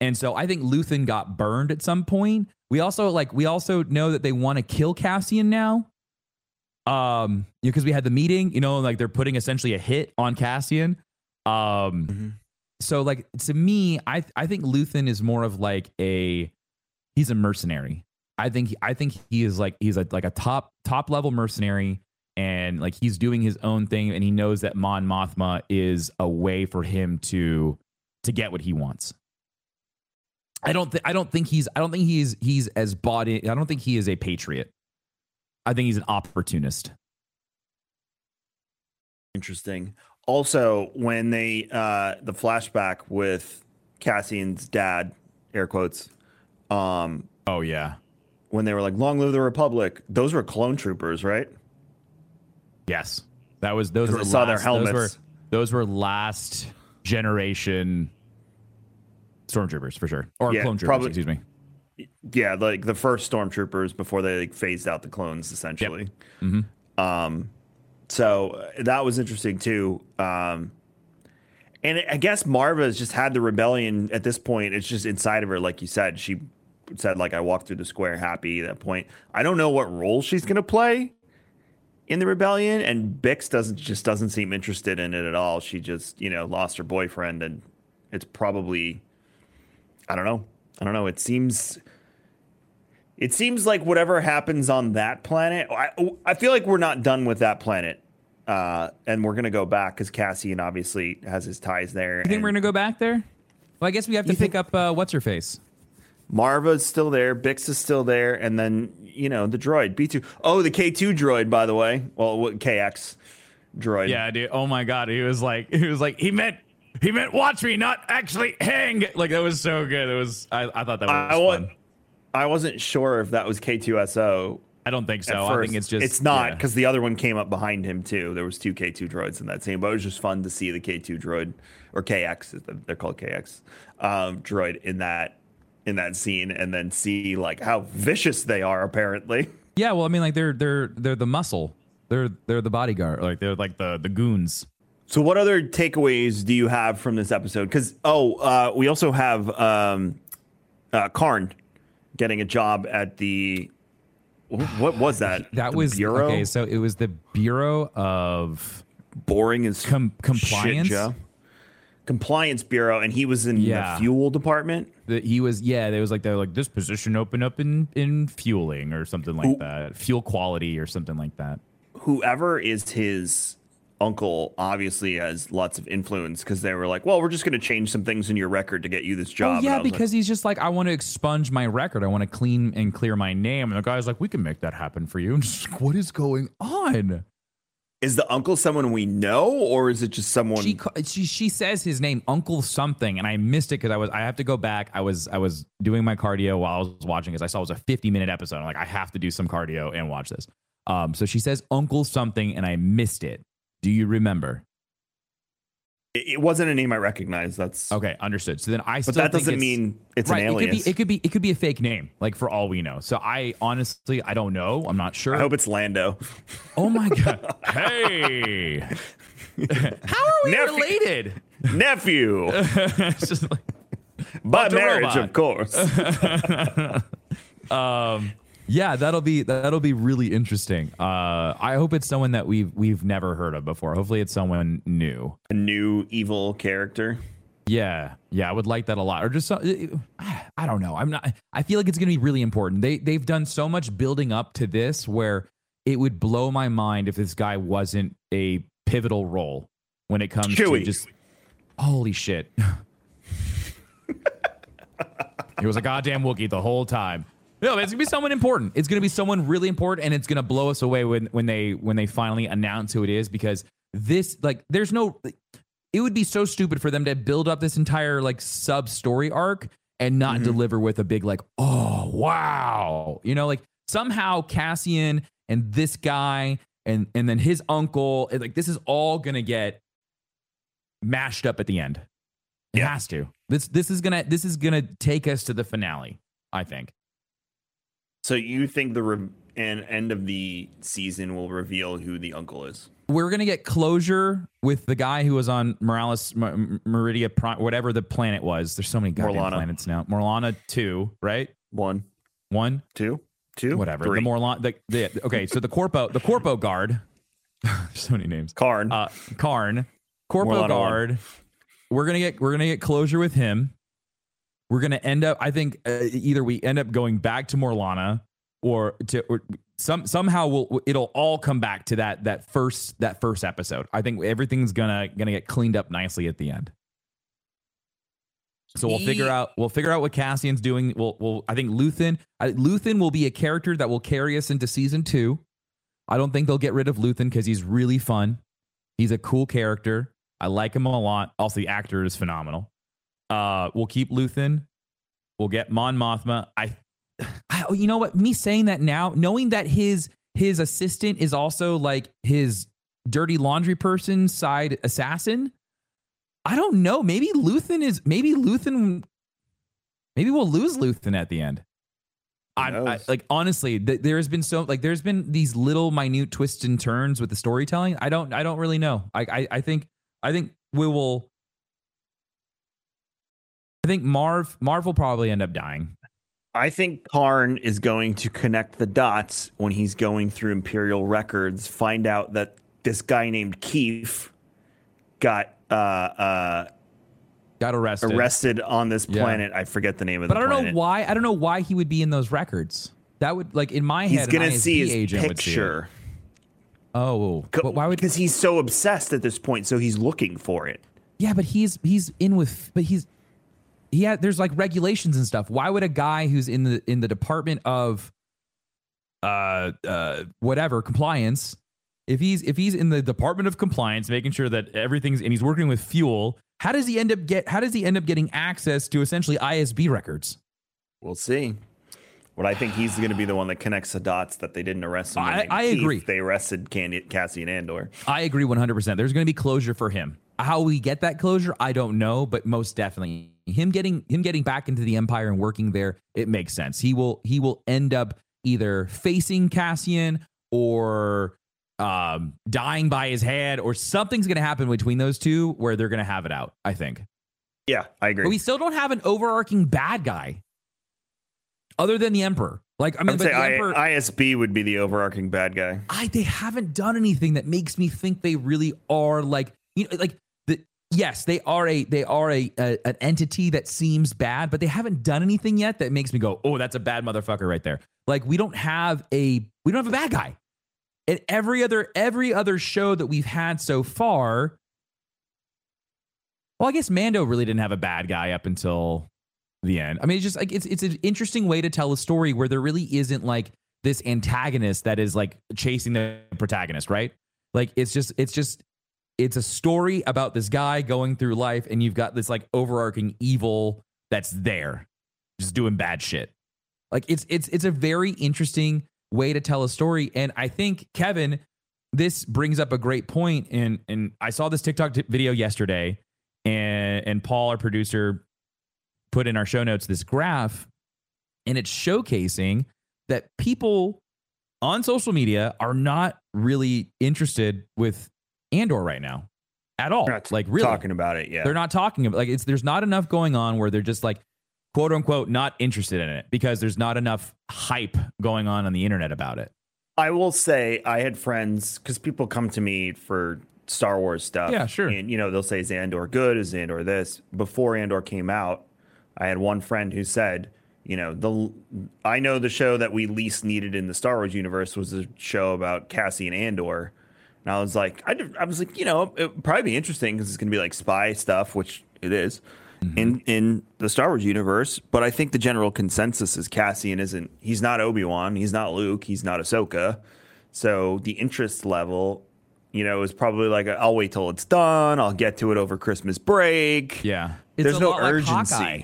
Speaker 4: and so I think Luthen got burned at some point. We also like. We also know that they want to kill Cassian now. Um, because we had the meeting, you know, like they're putting essentially a hit on Cassian. Um,
Speaker 3: Mhm.
Speaker 4: So like to me, I I think Luthen is more of like a he's a mercenary. I think I think he is like he's a, like a top top level mercenary and like he's doing his own thing and he knows that Mon Mothma is a way for him to to get what he wants. I don't think I don't think he's I don't think he's he's as bought in I don't think he is a patriot. I think he's an opportunist.
Speaker 3: Interesting. Also, when they uh the flashback with Cassian's dad, air quotes, um,
Speaker 4: Oh yeah.
Speaker 3: when they were like, "Long live the Republic," those were clone troopers, right?
Speaker 4: Yes, that was those were
Speaker 3: I saw their
Speaker 4: last- Those were,
Speaker 3: helmets.
Speaker 4: those were last generation stormtroopers for sure, or
Speaker 3: Yeah,
Speaker 4: clone troopers.
Speaker 3: probably-
Speaker 4: Excuse me.
Speaker 3: Yeah, like the first stormtroopers before they like, phased out the clones, essentially.
Speaker 4: Mhm.
Speaker 3: Um, so uh, that was interesting too. Um, and I guess Maarva has just had the rebellion at this point. It's just inside of her, like you said. She said, "Like I walked through the square happy." At that point, I don't know what role she's gonna play in the rebellion, and Bix doesn't just doesn't seem interested in it at all. She just you know lost her boyfriend, and it's probably I don't know. I don't know. It seems it seems like whatever happens on that planet, I I feel like we're not done with that planet. Uh, and we're gonna go back because Cassian obviously has his ties there.
Speaker 4: You think
Speaker 3: and
Speaker 4: we're gonna go back there? Well, I guess we have to pick up uh, what's her face.
Speaker 3: Maarva's still there, Bix is still there, and then you know the droid B two. Oh, the K two droid, by the way. Well, what- KX droid.
Speaker 4: Yeah, dude. Oh my god, he was like, he was like, he meant, he meant watch me, not actually hang. Like that was so good. It was. I, I thought that was
Speaker 3: I want.
Speaker 4: fun.
Speaker 3: I wasn't sure if that was K2SO.
Speaker 4: I don't think so. I think it's just
Speaker 3: it's not
Speaker 4: yeah.
Speaker 3: because the other one came up behind him too. There was two K2 droids in that scene, but it was just fun to see the K2 droid or KX. They're called KX um, droid in that in that scene, and then see like how vicious they are. Apparently,
Speaker 4: Yeah, well, I mean, like they're they're they're the muscle. They're they're the bodyguard. Like they're like the the goons.
Speaker 3: So, what other takeaways do you have from this episode? Because oh, uh, we also have um, uh, Karn getting a job at the what was that?
Speaker 4: That
Speaker 3: The
Speaker 4: was
Speaker 3: bureau.
Speaker 4: okay. So it was the Bureau of
Speaker 3: Boring and
Speaker 4: Com- Compliance.
Speaker 3: Joe. Compliance Bureau, and he was in
Speaker 4: Yeah.
Speaker 3: the fuel department.
Speaker 4: The, he was yeah. There was like they're like this position open up in in fueling or something like
Speaker 3: Ooh.
Speaker 4: that. Fuel quality or something like that.
Speaker 3: Whoever is his uncle obviously has lots of influence because they were like, "Well, we're just going to change some things in your record to get you this job."
Speaker 4: Oh yeah,
Speaker 3: was like,
Speaker 4: because he's just like I want to expunge my record. I want to clean and clear my name. And the guy's like, we can make that happen for you. Like, what is going on?
Speaker 3: is the uncle someone we know, or is it just someone?
Speaker 4: She she she says his name, Uncle something, and I missed it because I was I have to go back. I was I was doing my cardio while I was watching because I saw it was a 50 minute episode. I'm like, I have to do some cardio and watch this. Um, so she says Uncle something, and I missed it. Do you remember?
Speaker 3: it wasn't a name I recognized. That's
Speaker 4: Okay, understood. So then I
Speaker 3: but that doesn't
Speaker 4: it's-
Speaker 3: mean it's
Speaker 4: right.
Speaker 3: an
Speaker 4: It could be it could be it could be a fake name, like for all we know. So I honestly I don't know. I'm not sure.
Speaker 3: I hope it's Lando.
Speaker 4: Oh my god! hey, how are we
Speaker 3: Nephew.
Speaker 4: related?
Speaker 3: Nephew
Speaker 4: just like,
Speaker 3: by marriage,
Speaker 4: Robot.
Speaker 3: of course.
Speaker 4: um, yeah, that'll be that'll be really interesting. Uh, I hope it's someone that we've we've never heard of before. Hopefully, it's someone new.
Speaker 3: a new evil character.
Speaker 4: Yeah, yeah, I would like that a lot. Or just so- I don't know. I'm not. I feel like it's gonna be really important. They they've done so much building up to this where it would blow my mind if this guy wasn't a pivotal role when it comes to just holy shit. he was a goddamn Wookiee the whole time. No, it's gonna be someone important. It's gonna be someone really important, and it's gonna blow us away when when they when they finally announce who it is. Because this, like, there's no. It would be so stupid for them to build up this entire like sub story arc and not mm-hmm. deliver with a big like, oh wow, you know, like somehow Cassian and this guy and and then his uncle, like this is all gonna get mashed up at the end. It
Speaker 3: Yeah.
Speaker 4: has to. This this is gonna this is gonna take us to the finale. I think.
Speaker 3: So you think the re- and end of the season will reveal who the uncle is?
Speaker 4: We're gonna get closure with the guy who was on Morales M- Meridia, Prime, whatever the planet was. There's so many goddamn
Speaker 3: Morlana.
Speaker 4: planets now. Morlana two, right?
Speaker 3: One,
Speaker 4: One,
Speaker 3: two, two,
Speaker 4: whatever.
Speaker 3: three.
Speaker 4: The Morlana. The, the, okay, so the Corpo, the Corpo guard. so many names.
Speaker 3: Karn.
Speaker 4: Uh, Karn, Corpo
Speaker 3: Morlana one.
Speaker 4: guard. We're gonna get we're gonna get closure with him. We're gonna end up. I think uh, either we end up going back to Morlana, or to or some somehow we'll it'll all come back to that that first that first episode. I think everything's gonna gonna get cleaned up nicely at the end. So we'll figure out we'll figure out what Cassian's doing. We'll we'll I think Luthen I, Luthen will be a character that will carry us into season two. I don't think they'll get rid of Luthen because he's really fun. He's a cool character. I like him a lot. Also, the actor is phenomenal. Uh, we'll keep Luthen. We'll get Mon Mothma. I, I, you know what? Me saying that now, knowing that his his assistant is also like his dirty laundry person side assassin. I don't know. Maybe Luthen is. Maybe Luthen. Maybe we'll lose Luthen at the end. I, I like honestly. Th- there has been so like there's been these little minute twists and turns with the storytelling. I don't. I don't really know. I. I, I think. I think we will. I think Marv Marv will probably end up dying.
Speaker 3: I think Karn is going to connect the dots when he's going through Imperial records, find out that this guy named Keef got uh, uh,
Speaker 4: Got arrested.
Speaker 3: arrested on this
Speaker 4: Yeah.
Speaker 3: planet. I forget the name of
Speaker 4: But
Speaker 3: the
Speaker 4: I don't
Speaker 3: planet.
Speaker 4: know why. I don't know why he would be in those records. That would like in my
Speaker 3: He's
Speaker 4: head.
Speaker 3: gonna
Speaker 4: an
Speaker 3: see his
Speaker 4: agent would see it.
Speaker 3: picture.
Speaker 4: Oh, but why would?
Speaker 3: Because he's so obsessed at this point, so he's looking for it.
Speaker 4: Yeah, but he's he's in with. But he's he had. There's like regulations and stuff. Why would a guy who's in the in the department of uh uh whatever compliance if he's if he's in the department of compliance making sure that everything's and he's working with fuel how does he end up get how does he end up getting access to essentially isb records
Speaker 3: We'll see. But I think he's going to be the one that connects the dots that they didn't arrest him.
Speaker 4: I- I
Speaker 3: Keith,
Speaker 4: agree.
Speaker 3: They arrested Candy, and Andor.
Speaker 4: I agree 100%. There's going to be closure for him. How we get that closure, I don't know, but most definitely him getting him getting back into the empire and working there, it makes sense. He will he will end up either facing Cassian or um, dying by his head or something's going to happen between those two where they're going to have it out, I think.
Speaker 3: Yeah, I agree.
Speaker 4: But we still don't have an overarching bad guy other than the emperor. Like I mean, but
Speaker 3: I,
Speaker 4: emperor
Speaker 3: ISB would be the overarching bad guy.
Speaker 4: I they haven't done anything that makes me think they really are like you know like yes they are a they are a, a an entity that seems bad but they haven't done anything yet that makes me go oh that's a bad motherfucker right there like we don't have a we don't have a bad guy and every other every other show that we've had so far well I guess Mando really didn't have a bad guy up until the end. I mean, it's just like it's it's an interesting way to tell a story where there really isn't like this antagonist that is like chasing the protagonist, right? Like it's just it's just it's a story about this guy going through life, and you've got this like overarching evil that's there, just doing bad shit. Like it's it's it's a very interesting way to tell a story, and I think Kevin, this brings up a great point. And and I saw this TikTok t- video yesterday, and and Paul, our producer, put in our show notes this graph and it's showcasing that people on social media are not really interested with Andor right now at all. Like really
Speaker 3: talking about it. Yeah,
Speaker 4: they're not talking about like it's there's not enough going on where they're just like quote unquote not interested in it because there's not enough hype going on on the internet about it.
Speaker 3: I will say I had friends because people come to me for Star Wars stuff.
Speaker 4: Yeah, sure.
Speaker 3: And you know they'll say, "Is Andor good? Is Andor this?" Before Andor came out, I had one friend who said, "You know, the I know the show that we least needed in the Star Wars universe was a show about Cassian Andor." And I was like, I, did- I was like, you know, it would probably be interesting because it's going to be like spy stuff, which it is in mm-hmm. in the Star Wars universe. But I think the general consensus is Cassian isn't. He's not Obi Wan. He's not Luke. He's not Ahsoka. So the interest level, you know, is probably like i I'll wait till it's done. I'll get to it over Christmas break.
Speaker 4: Yeah.
Speaker 3: There's
Speaker 4: a
Speaker 3: no
Speaker 4: lot like
Speaker 3: urgency.
Speaker 4: Hawkeye.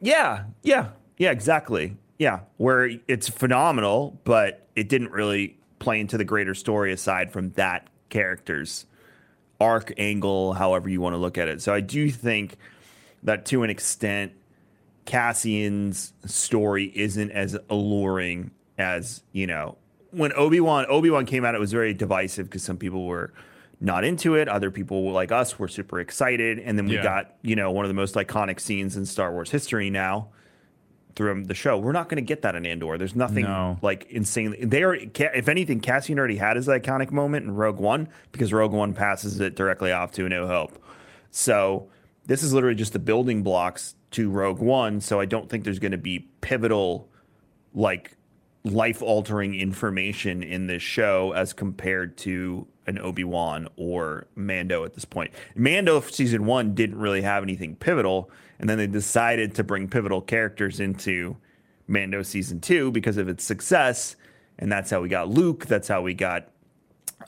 Speaker 3: Yeah, yeah, yeah, exactly. Yeah, where it's phenomenal, but it didn't really play into the greater story aside from that character's arc angle, however you want to look at it. So I do think that to an extent, Cassian's story isn't as alluring as, you know, when Obi-Wan Obi-Wan came out, it was very divisive because some people were not into it. Other people like us were super excited. And then we
Speaker 4: Yeah.
Speaker 3: got, you know, one of the most iconic scenes in Star Wars history now through the show. We're not going to get that in Andor. There's nothing
Speaker 4: No.
Speaker 3: like insane. They are, if anything, Cassian already had his iconic moment in Rogue One because Rogue One passes it directly off to A New Hope. So this is literally just the building blocks to Rogue One. So I don't think there's going to be pivotal, like life altering information in this show as compared to an Obi Wan or Mando at this point. Mando season one didn't really have anything pivotal, and then they decided to bring pivotal characters into Mando season two because of its success, and that's how we got Luke. That's how we got,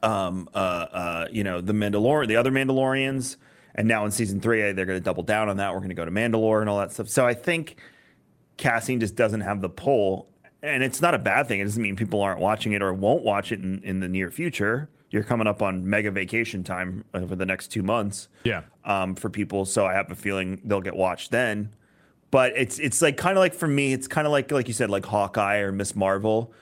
Speaker 3: um, uh, uh, you know, the Mandalorian, the other Mandalorians, and now in season three they're going to double down on that. We're going to go to Mandalore and all that stuff. So I think Cassian just doesn't have the pull. And it's not a bad thing. It doesn't mean people aren't watching it or won't watch it in, in the near future. You're coming up on mega vacation time over the next two months
Speaker 4: Yeah.
Speaker 3: um, for people. So I have a feeling they'll get watched then. But it's it's like kind of like for me, it's kind of like like you said, like Hawkeye or Miss Marvel,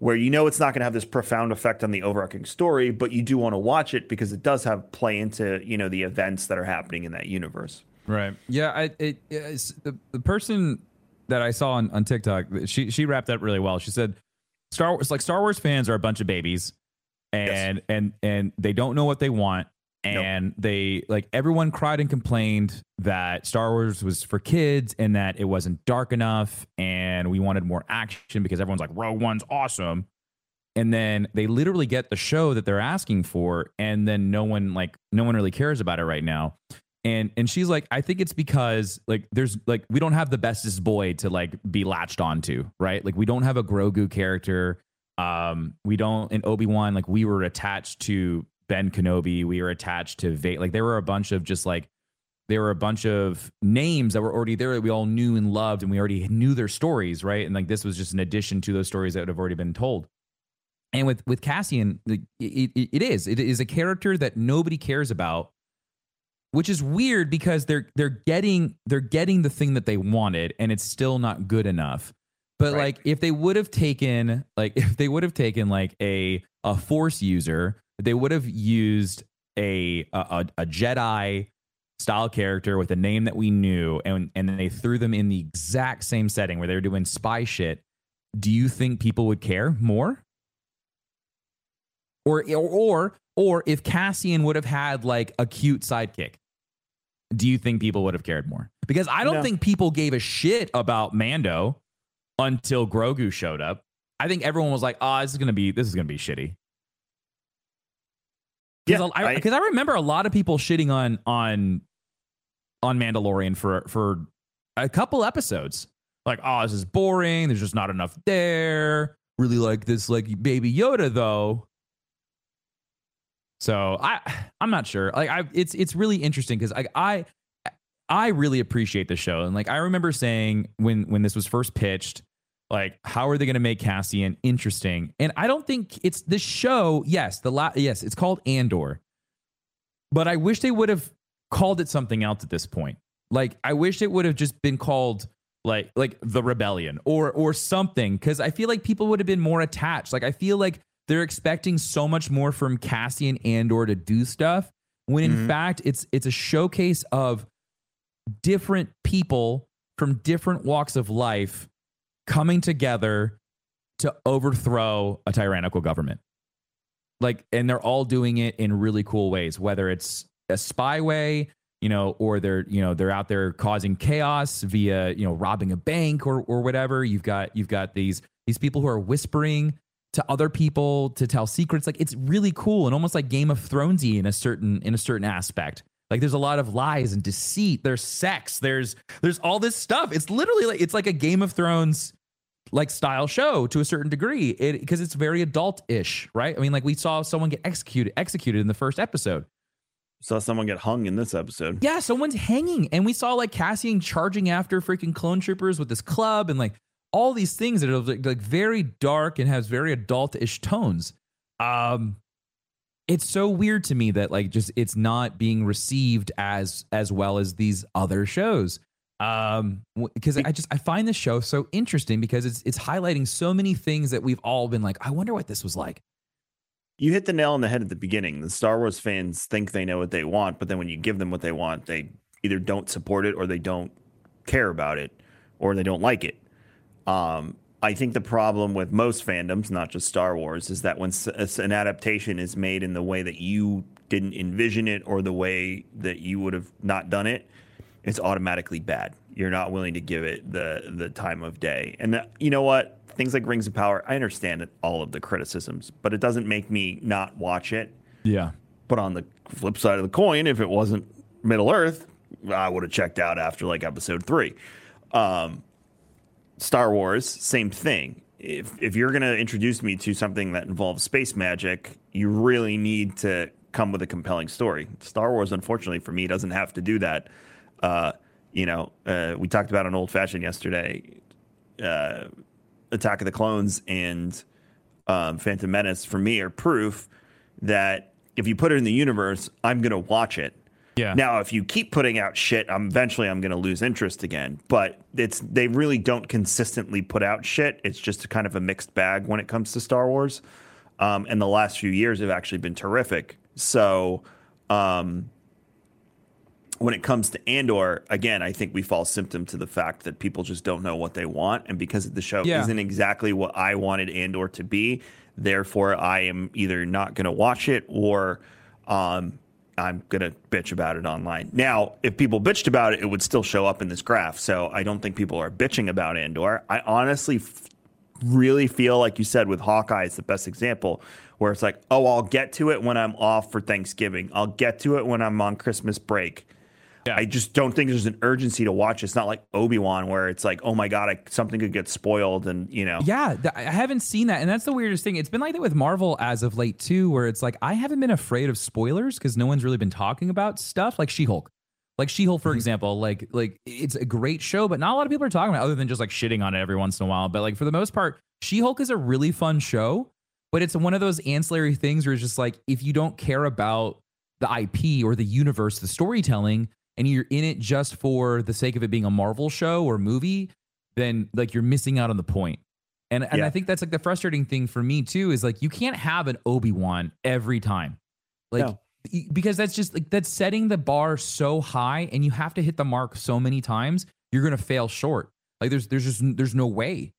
Speaker 3: where you know it's not going to have this profound effect on the overarching story, but you do want to watch it because it does have play into you know the events that are happening in that universe.
Speaker 4: Right. Yeah. I it, it's the the person that I saw on, on TikTok. She she wrapped up really well. She said, "Star Wars like Star Wars fans are a bunch of babies, and and and they don't know what they want, and they like everyone cried and complained that Star Wars was for kids and that it wasn't dark enough, and we wanted more action because everyone's like Rogue One's awesome." and then they literally get the show that they're asking for and then no one like no one really cares about it right now. And and she's like i think it's because like there's like we don't have the bestest boy to like be latched onto right? Like we don't have a grogu character um we don't in obi-wan like we were attached to ben kenobi we were attached to Vader. like there were a bunch of just like they were a bunch of names that were already there that we all knew and loved, and we already knew their stories, right? And like this was just an addition to those stories that would have already been told. And with with Cassian, it, it, it is it is a character that nobody cares about, which is weird because they're they're getting they're getting the thing that they wanted, and it's still not good enough. But
Speaker 3: Right.
Speaker 4: like if they would have taken like if they would have taken like a a force user, they would have used a a, a, a Jedi style character with a name that we knew, and and then they threw them in the exact same setting where they were doing spy shit. Do you think people would care more? Or or or if Cassian would have had like a cute sidekick, do you think people would have cared more? Because I don't
Speaker 3: No.
Speaker 4: think people gave a shit about Mando until Grogu showed up. I think everyone was like, "Oh, this is gonna be this is gonna be shitty." Because
Speaker 3: Yeah,
Speaker 4: I,
Speaker 3: I-
Speaker 4: I remember a lot of people shitting on on on Mandalorian for for a couple episodes. Like, oh, this is boring. There's just not enough there. Really like this, like Baby Yoda though. So I I'm not sure. Like I it's it's really interesting because I I I really appreciate the show. And like I remember saying when when this was first pitched, like how are they going to make Cassian interesting? And I don't think it's the show. Yes, the la- yes, it's called Andor. But I wish they would have called it something else at this point. Like I wish it would have just been called like like the rebellion or or something cuz I feel like people would have been more attached. Like I feel like they're expecting so much more from Cassian Andor to do stuff when in
Speaker 3: Mhm.
Speaker 4: fact it's it's a showcase of different people from different walks of life coming together to overthrow a tyrannical government. Like, and they're all doing it in really cool ways, whether it's a spy way, you know, or they're, you know, they're out there causing chaos via, you know, robbing a bank or or whatever. You've got you've got these these people who are whispering to other people to tell secrets. Like it's really cool and almost like Game of Thronesy in a certain in a certain aspect. Like there's a lot of lies and deceit. There's sex. There's there's all this stuff. It's literally like it's like a Game of Thrones like style show to a certain degree. It because it's very adult-ish, right? I mean, like we saw someone get executed executed in the first episode.
Speaker 3: Saw someone get hung in this episode.
Speaker 4: Yeah, someone's hanging, and we saw like Cassian charging after freaking clone troopers with this club and like all these things that are like, like very dark and has very adult-ish tones. Um, it's so weird to me that like just it's not being received as as well as these other shows. Um, because I just I find this show so interesting because it's it's highlighting so many things that we've all been like, I wonder what this was like.
Speaker 3: You hit the nail on the head at the beginning. The Star Wars fans think they know what they want, but then when you give them what they want, they either don't support it or they don't care about it or they don't like it. Um, I think the problem with most fandoms, not just Star Wars, is that when s- an adaptation is made in the way that you didn't envision it or the way that you would have not done it, it's automatically bad. You're not willing to give it the the time of day. And uh, you know what? Things like Rings of Power, I understand all of the criticisms, but it doesn't make me not watch it.
Speaker 4: Yeah.
Speaker 3: But on the flip side of the coin, if it wasn't Middle Earth, I would have checked out after like episode three. Um, Star Wars, same thing. If if you're gonna introduce me to something that involves space magic, you really need to come with a compelling story. Star Wars, unfortunately for me, doesn't have to do that. Uh, you know, uh, we talked about an old fashioned yesterday. Uh, Attack of the Clones and um, Phantom Menace for me are proof that if you put it in the universe, I'm gonna watch it.
Speaker 4: Yeah.
Speaker 3: Now, if you keep putting out shit, I'm eventually I'm going to lose interest again. But it's they really don't consistently put out shit. It's just kind of a mixed bag when it comes to Star Wars. Um, and the last few years have actually been terrific. So, um, when it comes to Andor, again, I think we fall symptom to the fact that people just don't know what they want, and because the show
Speaker 4: Yeah.
Speaker 3: isn't exactly what I wanted Andor to be, therefore I am either not going to watch it or um, I'm to bitch about it online. Now, if people bitched about it, it would still show up in this graph. So I don't think people are bitching about Andor. I honestly f- really feel like you said with Hawkeye is the best example where it's like, oh, I'll get to it when I'm off for Thanksgiving. I'll get to it when I'm on Christmas break.
Speaker 4: Yeah.
Speaker 3: I just don't think there's an urgency to watch. It's not like Obi Wan where it's like, oh my god, I, something could get spoiled, and you know,
Speaker 4: Yeah, th- I haven't seen that, and that's the weirdest thing. It's been like that with Marvel as of late too, where it's like I haven't been afraid of spoilers because no one's really been talking about stuff like She-Hulk. Like She-Hulk, for
Speaker 3: Mm-hmm.
Speaker 4: example, like like it's a great show, but not a lot of people are talking about it other than just like shitting on it every once in a while. But like for the most part, She-Hulk is a really fun show, but it's one of those ancillary things where it's just like if you don't care about the IP or the universe, the storytelling, and you're in it just for the sake of it being a Marvel show or movie, then like you're missing out on the point. And and
Speaker 3: Yeah.
Speaker 4: I think that's like the frustrating thing for me too is like you can't have an Obi-Wan every time. Like
Speaker 3: No.
Speaker 4: because that's just like that's setting the bar so high and you have to hit the mark so many times, you're going to fail short. Like there's there's just there's no way.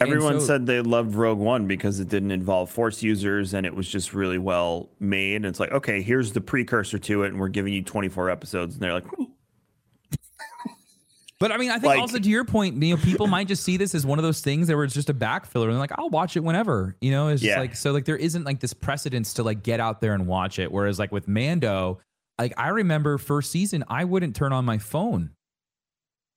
Speaker 3: Everyone
Speaker 4: so-
Speaker 3: said they loved Rogue One because it didn't involve Force users and it was just really well made. And it's like, okay, here's the precursor to it, and we're giving you 24 episodes. And they're like,
Speaker 4: But I mean, I think
Speaker 3: Like-
Speaker 4: also to your point, you know, people might just see this as one of those things that where it's just a backfiller and like, I'll watch it whenever. You know, it's just
Speaker 3: Yeah.
Speaker 4: like so like there isn't like this precedence to like get out there and watch it. Whereas like with Mando, like I remember first season, I wouldn't turn on my phone.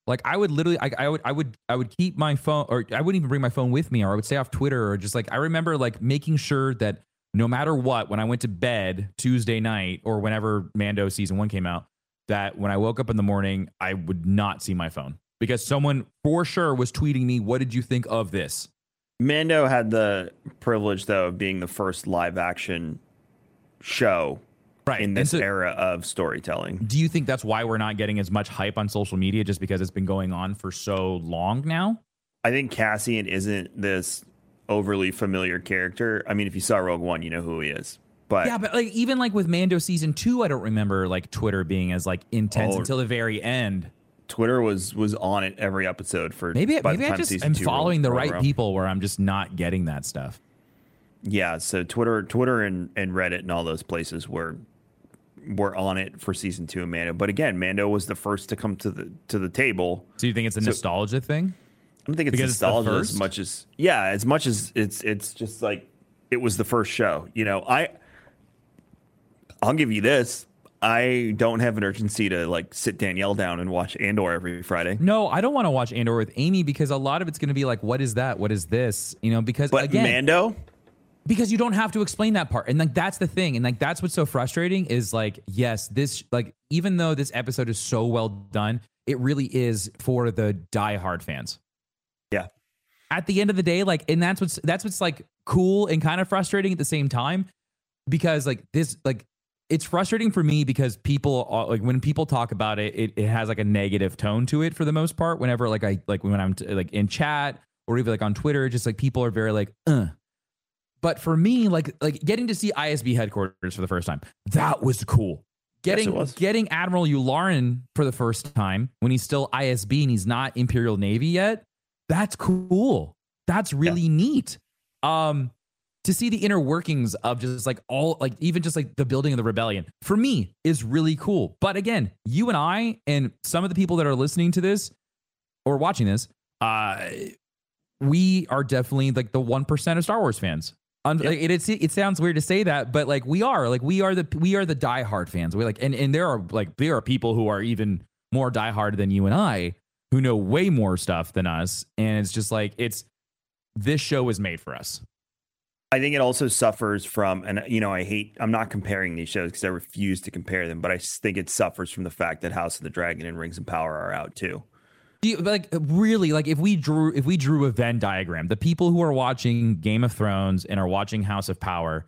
Speaker 4: Like I would literally, I, I would, I would, I would keep my phone, or I wouldn't even bring my phone with me, or I would stay off Twitter, or just like I remember like making sure that no matter what, when I went to bed Tuesday night or whenever Mando season one came out, that when I woke up in the morning, I would not see my phone because someone for sure was tweeting me, "What did you think of this?"
Speaker 3: Mando had the privilege, though, of being the first live action show
Speaker 4: Right.
Speaker 3: in this
Speaker 4: so-
Speaker 3: era of storytelling.
Speaker 4: Do you think that's why we're not getting as much hype on social media just because it's been going on for so long now?
Speaker 3: I think Cassian isn't this overly familiar character. I mean, if you saw Rogue One, you know who he is. But
Speaker 4: Yeah, but like even like with Mando season two, I don't remember like Twitter being as like intense
Speaker 3: Oh.
Speaker 4: until the very end.
Speaker 3: Twitter was was on it every episode for
Speaker 4: Maybe maybe I just am following the right
Speaker 3: around.
Speaker 4: people where I'm just not getting that stuff.
Speaker 3: Yeah, so Twitter, Twitter, and, and Reddit and all those places were were on it for season two of Mando. But again, Mando was the first to come to the to the table.
Speaker 4: So you think it's a nostalgia thing?
Speaker 3: I don't think it's
Speaker 4: Because it's
Speaker 3: nostalgia as much as yeah, as much as it's it's just like it was the first show. You know, I I'll give you this. I don't have an urgency to like sit Danielle down and watch Andor every Friday.
Speaker 4: No, I don't want to watch Andor with Amy because a lot of it's going to be like, what is that? What is this? You know, because
Speaker 3: But
Speaker 4: again,
Speaker 3: Mando,
Speaker 4: because you don't have to explain that part. And like that's the thing. And like that's what's so frustrating is like yes this like even though this episode is so well done it really is for the diehard fans.
Speaker 3: Yeah,
Speaker 4: at the end of the day like and that's what's that's what's like cool and kind of frustrating at the same time because like this like it's frustrating for me because people are, like when people talk about it, it it has like a negative tone to it for the most part. Whenever like i like when i'm t- like in chat or even like on twitter just like people are very like uh but for me, like like getting to see ISB headquarters for the first time, that was cool. Getting
Speaker 3: it was.
Speaker 4: getting Admiral Yularen for the first time when he's still ISB and he's not Imperial Navy yet, that's cool. That's really neat. Um to see the inner workings of just like all like even just like the building of the rebellion for me is really cool. But again, you and I and some of the people that are listening to this or watching this, uh we are definitely like the 1% of Star Wars fans. Un- like, it, it's, it sounds weird to say that, but like we are, like we are the we are the diehard fans. We like, and and there are like there are people who are even more diehard than you and I, who know way more stuff than us, and it's just like it's this show is made for us.
Speaker 3: I think it also suffers from, and you know, I hate, I'm not comparing these shows because I refuse to compare them, but I think it suffers from the fact that House of the Dragon and Rings of Power are out too.
Speaker 4: You, like really like if we drew if we drew a Venn diagram, the people who are watching Game of Thrones and are watching House of Power,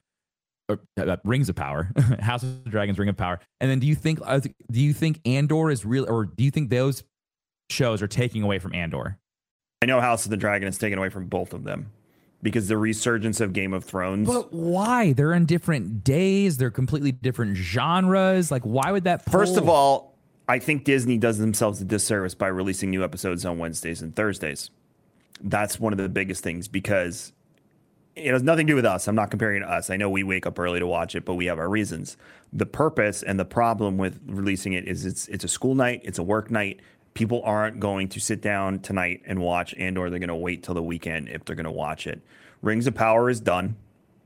Speaker 4: or uh, Rings of Power, House of Dragons, Ring of Power, and then do you think uh, do you think Andor is real, or do you think those shows are taking away from Andor?
Speaker 3: I know House of the Dragon is taken away from both of them because the resurgence of Game of Thrones.
Speaker 4: But why? They're in different days. They're completely different genres. Like, why would that?
Speaker 3: First of all, I think Disney does themselves a disservice by releasing new episodes on Wednesdays and Thursdays. That's one of the biggest things because it has nothing to do with us. I'm not comparing it to us. I know we wake up early to watch it, but we have our reasons. The purpose and the problem with releasing it is it's it's a school night, it's a work night. People aren't going to sit down tonight and watch Andor they're going to wait till the weekend if they're going to watch it. Rings of Power is done.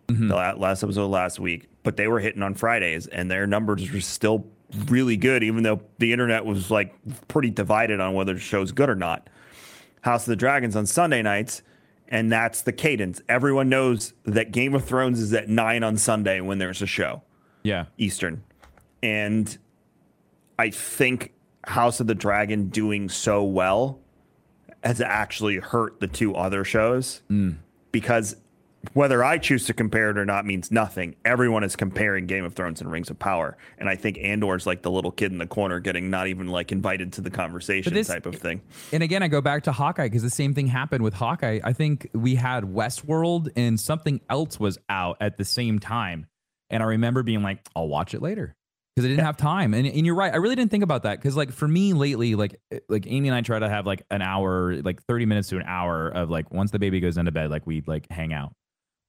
Speaker 3: Mm-hmm. The last episode last week, but they were hitting on Fridays and their numbers were still really good, even though the internet was like pretty divided on whether the show's good or not. House of the Dragons on Sunday nights, and that's the cadence. Everyone knows that Game of Thrones is at nine on Sunday when there's a show
Speaker 4: yeah,
Speaker 3: Eastern, and I think House of the Dragon doing so well has actually hurt the two other shows mm. because whether I choose to compare it or not means nothing. Everyone is comparing Game of Thrones and Rings of Power, and I think Andor's like the little kid in the corner getting not even like invited to the conversation
Speaker 4: this-
Speaker 3: type of thing.
Speaker 4: And again, I go back to Hawkeye because the same thing happened with Hawkeye. I think we had Westworld and something else was out at the same time. And I remember being like, I'll watch it later because I didn't have time. And, and you're right. I really didn't think about that because, like, for me lately, like, like Amy and I try to have like an hour, like 30 minutes to an hour of like once the baby goes into bed, like we like hang out.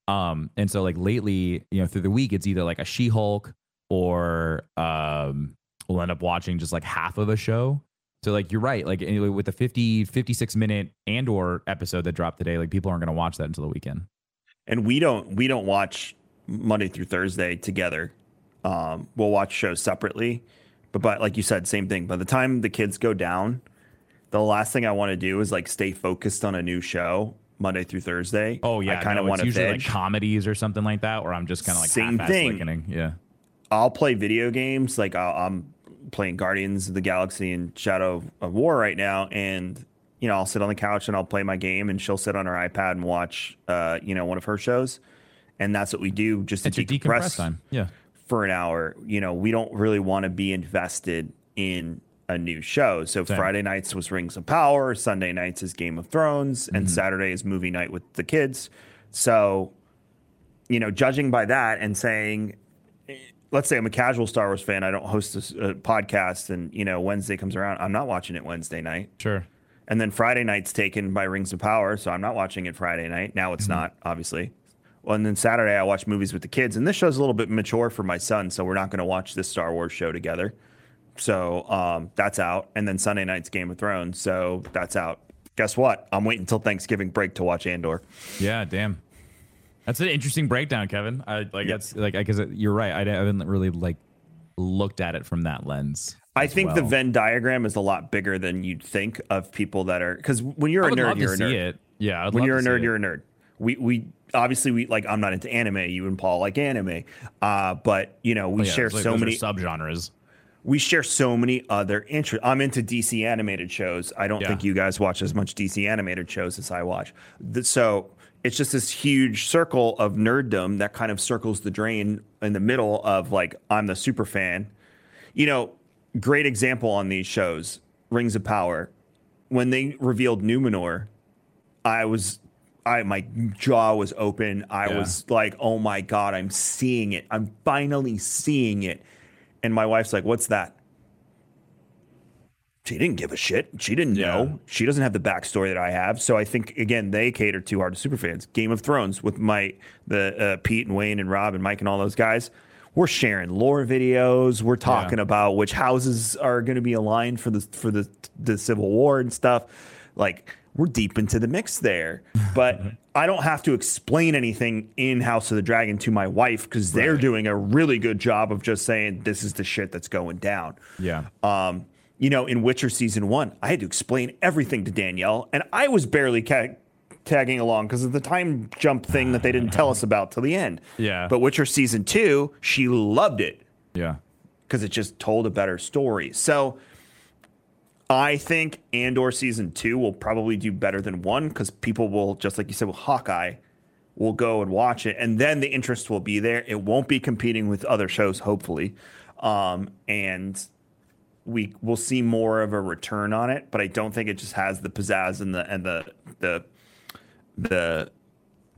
Speaker 4: Um, and so like lately, you know, through the week, it's either like a She Hulk or um, we'll end up watching just like half of a show. So like you're right, like anyway, with the 50, 56 minute Andor episode that dropped today, like people aren't gonna watch that until the weekend.
Speaker 3: and we don't we don't watch Monday through Thursday together. Um, we'll watch shows separately, but but like you said, same thing. By the time the kids go down, the last thing I want to do is like stay focused on a new show Monday through Thursday.
Speaker 4: Oh yeah,
Speaker 3: I kind of
Speaker 4: no,
Speaker 3: want
Speaker 4: it's
Speaker 3: to
Speaker 4: usually
Speaker 3: veg.
Speaker 4: like comedies or something like that, or I'm just kind of like
Speaker 3: Same thing.
Speaker 4: Yeah,
Speaker 3: I'll play video games. Like I'll, I'm playing Guardians of the Galaxy and Shadow of War right now, and you know I'll sit on the couch and I'll play my game, and she'll sit on her iPad and watch, uh, you know, one of her shows, and that's what we do just to
Speaker 4: it's your
Speaker 3: decompress
Speaker 4: decompress time. Yeah,
Speaker 3: for an hour. You know, we don't really want to be invested in a new show. So
Speaker 4: Same.
Speaker 3: Friday nights was Rings of Power, Sunday nights is Game of Thrones, and Saturday is movie night with the kids. So, you know, judging by that and saying, let's say I'm a casual Star Wars fan, I don't host a podcast, and you know Wednesday comes around, I'm not watching it Wednesday night.
Speaker 4: sure.
Speaker 3: And then Friday night's taken by Rings of Power, so I'm not watching it Friday night. Now
Speaker 4: Mm-hmm.
Speaker 3: it's not, obviously. Well, and then Saturday I watch movies with the kids, and this show's a little bit mature for my son, so we're not going to watch this Star Wars show together. So um, that's out. And then Sunday night's Game of Thrones, so that's out. Guess what? I'm waiting until Thanksgiving break to watch Andor.
Speaker 4: Yeah, damn. That's an interesting breakdown, Kevin. I like that's like I because you're right. I haven't really like looked at it from that lens.
Speaker 3: I think the
Speaker 4: well.
Speaker 3: Venn diagram is a lot bigger than you'd think of people that are because when you're a nerd, you're a nerd.
Speaker 4: it. Yeah, I'd
Speaker 3: when you're a nerd,
Speaker 4: it.
Speaker 3: you're a nerd. We we obviously we like I'm not into anime. You and Paul like anime, uh, but you know we
Speaker 4: Oh, yeah,
Speaker 3: share
Speaker 4: like
Speaker 3: so many
Speaker 4: subgenres.
Speaker 3: We share so many other interests. I'm into DC animated shows. I don't
Speaker 4: Yeah.
Speaker 3: think you guys watch as much DC animated shows as I watch. So it's just this huge circle of nerddom that kind of circles the drain in the middle of like I'm the super fan. You know, great example on these shows, Rings of Power. When they revealed Numenor, I was I my jaw was open. I
Speaker 4: Yeah.
Speaker 3: was like, "Oh my god, I'm seeing it. I'm finally seeing it." And my wife's like, "What's that?" She didn't give a shit. She didn't
Speaker 4: Yeah.
Speaker 3: know. She doesn't have the backstory that I have. So I think again they cater too hard to superfans. Game of Thrones with my the uh, Pete and Wayne and Rob and Mike and all those guys. We're sharing lore videos. We're talking about which houses are going to be aligned for the for the the Civil War and stuff. Like we're deep into the mix there. But I don't have to explain anything in House of the Dragon to my wife because they're doing a really good job of just saying this is the shit that's going down.
Speaker 4: Yeah.
Speaker 3: Um, you know, in Witcher season one, I had to explain everything to Danielle, and I was barely ca- tagging along because of the time jump thing that they didn't tell us about till the end.
Speaker 4: Yeah.
Speaker 3: But Witcher season two, she loved it
Speaker 4: yeah.
Speaker 3: because it just told a better story. So I think Andor season two will probably do better than one because people will, just like you said with Hawkeye, will go and watch it, and then the interest will be there. It won't be competing with other shows, hopefully, um, and we will see more of a return on it. But I don't think it just has the pizzazz and the and the the the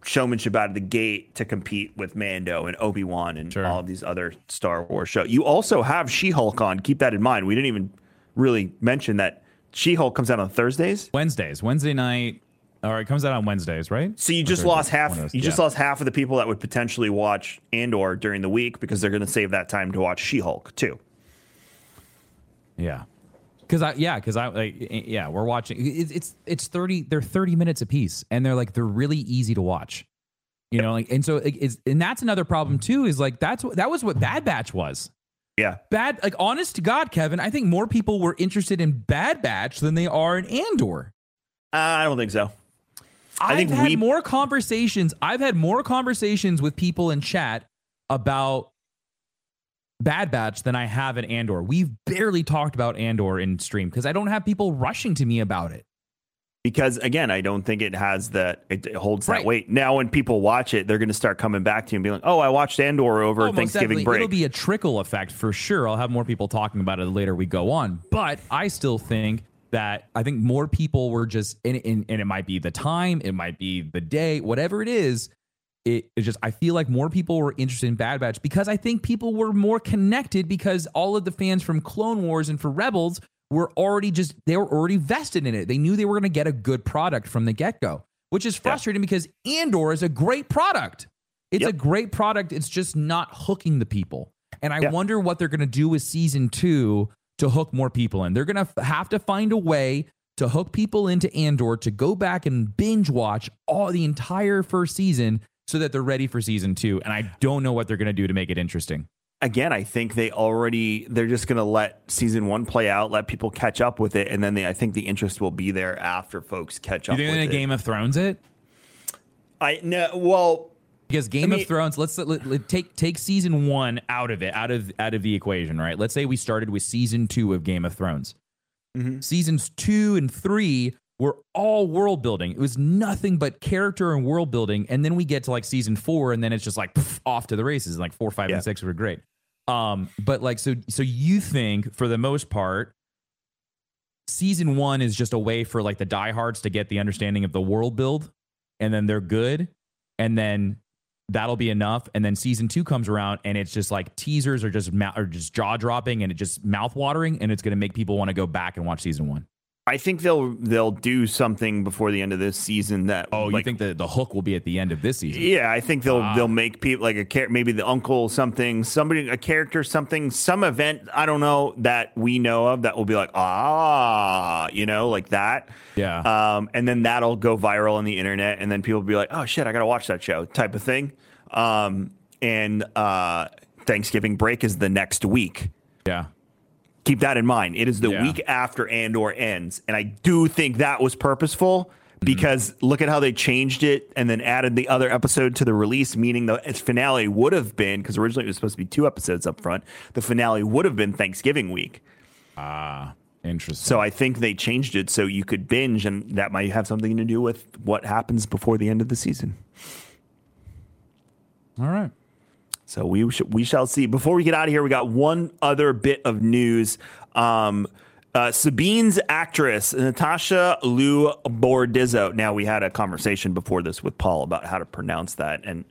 Speaker 3: showmanship out of the gate to compete with Mando and Obi Wan and
Speaker 4: Sure.
Speaker 3: all of these other Star Wars shows. You also have She Hulk on. Keep that in mind. We didn't even really mention that She Hulk comes out on Thursdays.
Speaker 4: Wednesdays, Wednesday night, or it comes out on Wednesdays, right?
Speaker 3: So you just lost half.
Speaker 4: those,
Speaker 3: You just lost half of the people that would potentially watch Andor during the week because they're going to save that time to watch She Hulk too.
Speaker 4: Yeah. Cause I yeah, cause I like yeah, we're watching. It's it's it's thirty. They're thirty minutes a piece, and they're like they're really easy to watch. You know, like and so it's and that's another problem too. Is like that's what that was what Bad Batch was.
Speaker 3: Yeah.
Speaker 4: Bad like honest to God, Kevin, I think more people were interested in Bad Batch than they are in Andor.
Speaker 3: Uh, I don't think so. I
Speaker 4: I've
Speaker 3: think
Speaker 4: had
Speaker 3: we-
Speaker 4: more conversations. I've had more conversations with people in chat about Bad Batch than I have in Andor. We've barely talked about Andor in stream because I don't have people rushing to me about it.
Speaker 3: Because again, I don't think it has that it, holds that
Speaker 4: Right.
Speaker 3: weight. Now, when people watch it, they're going to start coming back to you and be like, "Oh, I watched Andor over
Speaker 4: Oh,
Speaker 3: Thanksgiving break."
Speaker 4: It'll be a trickle effect for sure. I'll have more people talking about it later we go on. But I still think that I think more people were just and, and, and it might be the time, it might be the day, whatever it is. It, it just I feel like more people were interested in Bad Batch because I think people were more connected because all of the fans from Clone Wars and for Rebels were already just they were already vested in it. They knew they were going to get a good product from the get go, which is frustrating because Andor is a great product. It's
Speaker 3: Yep.
Speaker 4: a great product. It's just not hooking the people. And I
Speaker 3: Yeah.
Speaker 4: wonder what they're going to do with season two to hook more people in. They're going to have to find a way to hook people into Andor to go back and binge watch all the entire first season so that they're ready for season two. And I don't know what they're going to do to make it interesting.
Speaker 3: Again, I think they already they're just going to let season one play out, let people catch up with it, and then they, I think the interest will be there after folks catch
Speaker 4: You
Speaker 3: up.
Speaker 4: think
Speaker 3: with
Speaker 4: they're
Speaker 3: it.
Speaker 4: going to Game of Thrones it?
Speaker 3: I no, well,
Speaker 4: Because Game
Speaker 3: mean-
Speaker 4: of Thrones, let's let, let- take take season one out of it, out of out of the equation, right? Let's say we started with season two of Game of Thrones.
Speaker 3: Mm-hmm.
Speaker 4: Seasons two and three were all world building. It was nothing but character and world building, and then we get to like season four, and then it's just like pff, off to the races. Like four, five,
Speaker 3: Yeah.
Speaker 4: and six were great. Um, but like so, so you think for the most part, season one is just a way for like the diehards to get the understanding of the world build, and then they're good, and then that'll be enough. And then season two comes around, and it's just like teasers are just mou- are just jaw dropping, and it just mouth watering, and it's going to make people want to go back and watch season one.
Speaker 3: I think they'll they'll do something before the end of this season that.
Speaker 4: Oh, you think that the hook will be at the end of this season?
Speaker 3: Yeah, I think they'll
Speaker 4: Ah.
Speaker 3: they'll make people like a char- maybe the uncle something somebody a character something some event I don't know that we know of that will be like ah you know like that
Speaker 4: Yeah.
Speaker 3: um and then that'll go viral on the internet and then people will be like oh shit I gotta watch that show type of thing um and uh Thanksgiving break is the next week
Speaker 4: yeah.
Speaker 3: Keep that in mind. It is the
Speaker 4: Yeah.
Speaker 3: week after Andor ends, and I do think that was purposeful because look at how they changed it and then added the other episode to the release, meaning the its finale would have been because originally it was supposed to be two episodes up front. The finale would have been Thanksgiving week.
Speaker 4: Ah, interesting.
Speaker 3: So I think they changed it so you could binge, and that might have something to do with what happens before the end of the season.
Speaker 4: all right.
Speaker 3: So we sh- we shall see. Before we get out of here, we got one other bit of news. Um, uh, Sabine's actress Natasha Liu Bordizzo. Now we had a conversation before this with Paul about how to pronounce that, and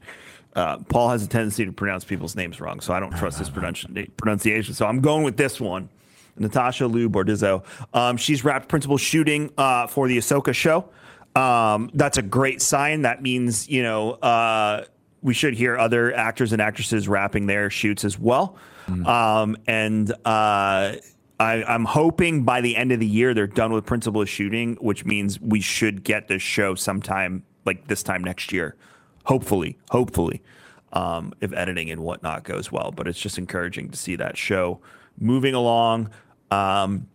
Speaker 3: uh, Paul has a tendency to pronounce people's names wrong, so I don't trust his pronunci- pronunciation. So I'm going with this one. Natasha Liu Bordizzo. Um, she's wrapped principal shooting uh, for the Ahsoka show. Um, that's a great sign. That means you know uh, we should hear other actors and actresses wrapping their shoots as well. Um, and uh, I, I'm hoping by the end of the year they're done with principal shooting, which means we should get this show sometime like this time next year. Hopefully, hopefully, um, if editing and whatnot goes well. But it's just encouraging to see that show moving along. Um,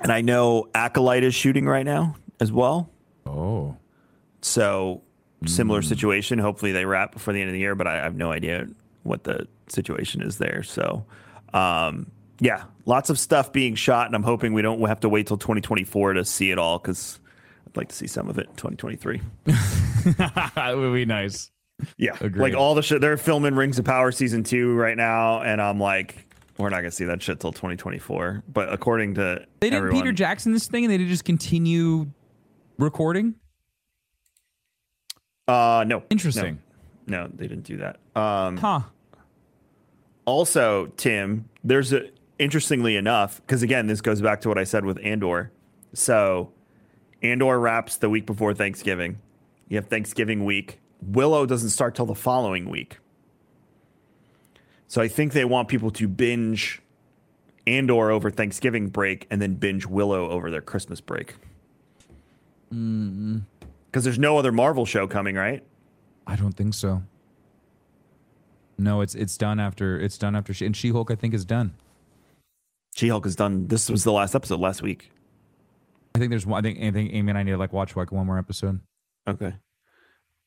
Speaker 3: and I know Acolyte is shooting right now as well.
Speaker 4: Oh.
Speaker 3: So similar situation. Hopefully they wrap before the end of the year, but I have no idea what the situation is there. So um, yeah, lots of stuff being shot, and I'm hoping we don't have to wait till 2024 to see it all because I'd like to see some of it in 2023.
Speaker 4: that would be nice.
Speaker 3: Yeah,
Speaker 4: Agreed.
Speaker 3: like all the shit they're filming Rings of Power season two right now, and I'm like, we're not gonna see that shit till 2024. But according to
Speaker 4: They didn't
Speaker 3: everyone,
Speaker 4: Peter Jackson this thing and they did just continue recording?
Speaker 3: Uh, no,
Speaker 4: Interesting.
Speaker 3: no, no, they didn't do that. Um,
Speaker 4: Huh.
Speaker 3: also tim there's a interestingly enough because again this goes back to what i said with andor. So andor wraps the week before thanksgiving. You have thanksgiving week. Willow doesn't start till the following week. So i think they want people to binge andor over thanksgiving break and then binge willow over their christmas break because there's no other marvel show coming right
Speaker 4: I don't think so. No, it's it's done after it's done after she and She Hulk I think is done.
Speaker 3: she-hulk is done this was the last episode last week
Speaker 4: I think there's one. I think I think Amy and I need to like watch like one more episode.
Speaker 3: Okay.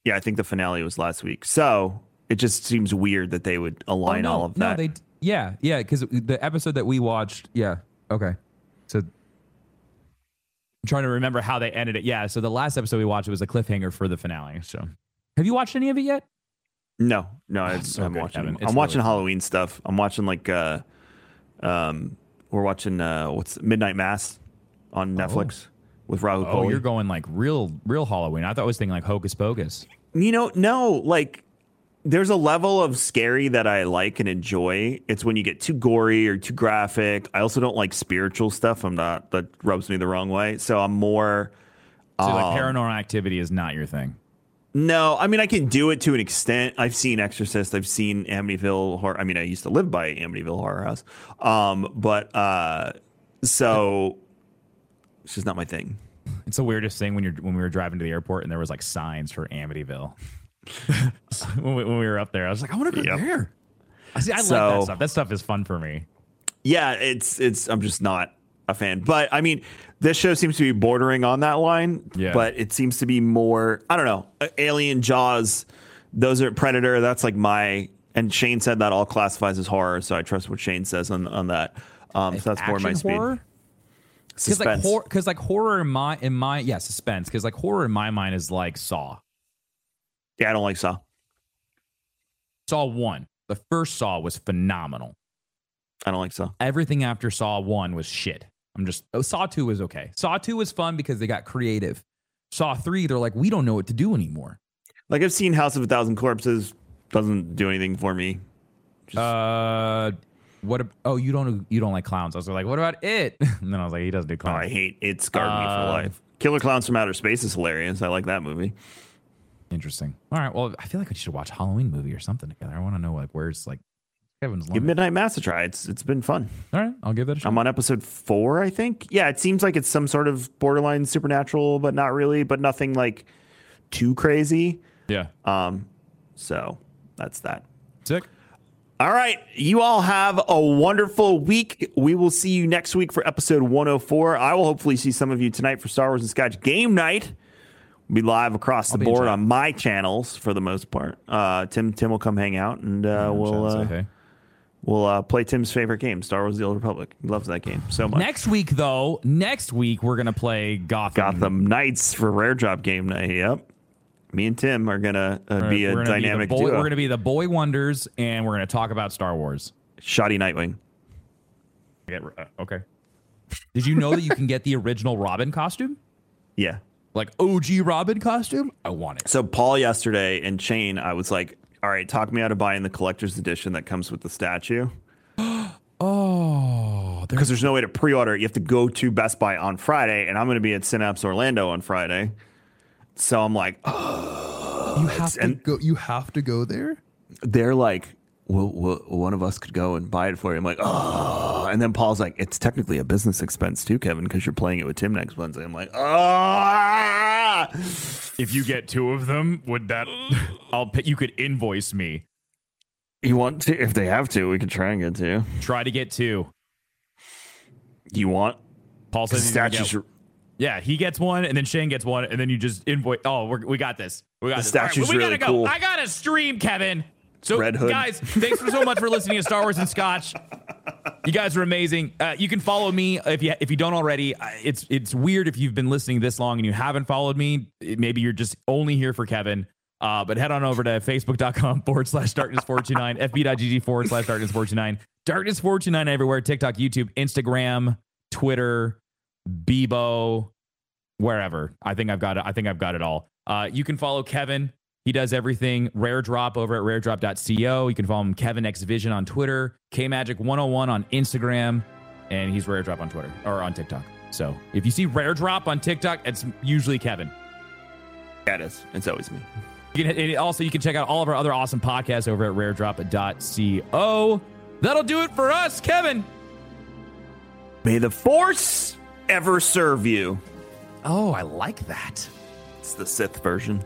Speaker 3: Yeah, I think the finale was last week. So it just seems weird that they would oh, align
Speaker 4: Oh, no,
Speaker 3: all of
Speaker 4: no,
Speaker 3: that.
Speaker 4: they yeah, yeah, because the episode that we watched, yeah, okay. So I'm trying to remember how they ended it. Yeah, so the last episode we watched it was a cliffhanger for the finale. So have you watched any of it yet?
Speaker 3: No, no, I,
Speaker 4: so
Speaker 3: I'm
Speaker 4: good,
Speaker 3: watching. I'm
Speaker 4: It's
Speaker 3: watching
Speaker 4: really
Speaker 3: Halloween stuff. I'm watching like, uh, um, we're watching uh, what's Midnight Mass on Netflix with Rahul
Speaker 4: Oh,
Speaker 3: Kohli.
Speaker 4: you're going like real, real Halloween. I thought I was thinking like Hocus Pocus.
Speaker 3: You know, no, like there's a level of scary that I like and enjoy. It's when you get too gory or too graphic. I also don't like spiritual stuff. I'm not that rubs me the wrong way. So I'm more
Speaker 4: So like
Speaker 3: um,
Speaker 4: paranormal activity is not your thing.
Speaker 3: No, I mean I can do it to an extent. I've seen Exorcist. I've seen Amityville Horror. I mean, I used to live by Amityville Horror House, um, but uh, so it's just not my thing.
Speaker 4: It's the weirdest thing when you're when we were driving to the airport and there was like signs for Amityville. When, we, when we were up there, I was like, I want to go
Speaker 3: Yep.
Speaker 4: there. I see. I like that stuff. That stuff is fun for me.
Speaker 3: Yeah, it's it's. I'm just not a fan. But I mean, this show seems to be bordering on that line.
Speaker 4: Yeah.
Speaker 3: But it seems to be more. I don't know. uh, Alien, Jaws, those are Predator. That's like my. And Shane said that all classifies as horror, so I trust what Shane says on on that. Um, so that's more my
Speaker 4: Action
Speaker 3: speed.
Speaker 4: horror. Because like
Speaker 3: Suspense.
Speaker 4: horror, because like horror in my in my yeah suspense. Because like horror in my mind is like Saw.
Speaker 3: Yeah, I don't like Saw.
Speaker 4: Saw one. The first Saw was phenomenal.
Speaker 3: I don't like Saw.
Speaker 4: Everything after Saw one was shit. I'm just oh, Saw two was okay. Saw two was fun because they got creative. Saw three, they're like, we don't know what to do anymore.
Speaker 3: Like I've seen House of a Thousand Corpses. Doesn't do anything for me.
Speaker 4: Uh, what? ab- Oh, you don't you don't like clowns? I was like, what about it? And then I was like, he doesn't do
Speaker 3: Oh,
Speaker 4: clowns.
Speaker 3: I hate it. Scarred me for
Speaker 4: Uh,
Speaker 3: life. Killer Clowns from Outer Space is hilarious. I like that movie.
Speaker 4: Interesting. All right. Well, I feel like we should watch a Halloween movie or something together. I want to know like where's like Kevin's.
Speaker 3: Give. Midnight Mass a try. It's it's been fun.
Speaker 4: All right, I'll give that a shot.
Speaker 3: I'm on episode four, I think. Yeah, it seems like it's some sort of borderline supernatural, but not really, but nothing like too crazy.
Speaker 4: yeah.
Speaker 3: Um, so that's that.
Speaker 4: Sick.
Speaker 3: All right. You all have a wonderful week. We will see you next week for episode 104. I will hopefully see some of you tonight for Star Wars and Scotch game night. We'll be live across the
Speaker 4: be
Speaker 3: board on my channels for the most part. Uh, Tim Tim will come hang out and uh, we'll uh,
Speaker 4: hey.
Speaker 3: we'll uh, play Tim's favorite game, Star Wars: The Old Republic. He loves that game so much.
Speaker 4: Next week, though, next week we're gonna play Gotham.
Speaker 3: Gotham Knights for Rare Drop game night. Yep. Me and Tim are gonna uh,
Speaker 4: We're-
Speaker 3: be a
Speaker 4: gonna
Speaker 3: dynamic
Speaker 4: the boy,
Speaker 3: duo.
Speaker 4: We're gonna be the boy wonders, and we're gonna talk about Star Wars.
Speaker 3: Shoddy Nightwing.
Speaker 4: Uh, okay. Did you know that you can get the original Robin costume,
Speaker 3: Yeah.
Speaker 4: Like OG Robin costume? I want it.
Speaker 3: So Paul yesterday and Shane, I was like, all right, talk me out of buying the collector's edition that comes with the statue.
Speaker 4: Oh,
Speaker 3: Because there's no way to pre-order it. You have to go to Best Buy on Friday, and I'm going to be at Synapse Orlando on Friday. So I'm like, oh,
Speaker 5: You have to
Speaker 3: and-
Speaker 5: go. You have to go there.
Speaker 3: they're like, well, well, one of us could go and buy it for you. I'm like, oh. And then Paul's like, it's technically a business expense too, Kevin, because you're playing it with Tim next Wednesday. I'm like, oh.
Speaker 4: if you get two of them, would that? I'll. pay- You could invoice me.
Speaker 3: You want to? If they have to, we can try and get two.
Speaker 4: Try to get two.
Speaker 3: You want?
Speaker 4: Paul says
Speaker 3: statues.
Speaker 4: get- Yeah, he gets one, and then Shane gets one, and then you just invoice. Oh, we're, we got this. We got
Speaker 3: The
Speaker 4: this. All right,
Speaker 3: statue's
Speaker 4: we
Speaker 3: really
Speaker 4: gotta go.
Speaker 3: cool.
Speaker 4: I gotta stream, Kevin. So,
Speaker 3: Red Hood.
Speaker 4: guys, thanks for so much for listening to Star Wars and Scotch. You guys are amazing. Uh, you can follow me if you if you don't already. It's it's weird if you've been listening this long and you haven't followed me. Maybe you're just only here for Kevin. Uh, but head on over to facebook.com forward slash darkness 429, fb.gg forward slash darkness 429, darkness 429 everywhere TikTok, YouTube, Instagram, Twitter, Bebo, wherever. I think I've got it. I think I've got it all. Uh, you can follow Kevin. He does everything. Rare Drop over at raredrop.co. You can follow him Kevin X Vision on Twitter, KMagic101 on Instagram, and he's Rare Drop on Twitter or on TikTok. So if you see Rare Drop on TikTok, it's usually Kevin.
Speaker 3: Yeah, it is. It's always me.
Speaker 4: You can, and also, you can check out all of our other awesome podcasts over at raredrop.co. That'll do it for us, Kevin.
Speaker 3: May the force ever serve you.
Speaker 4: Oh, I like that.
Speaker 3: It's the Sith version.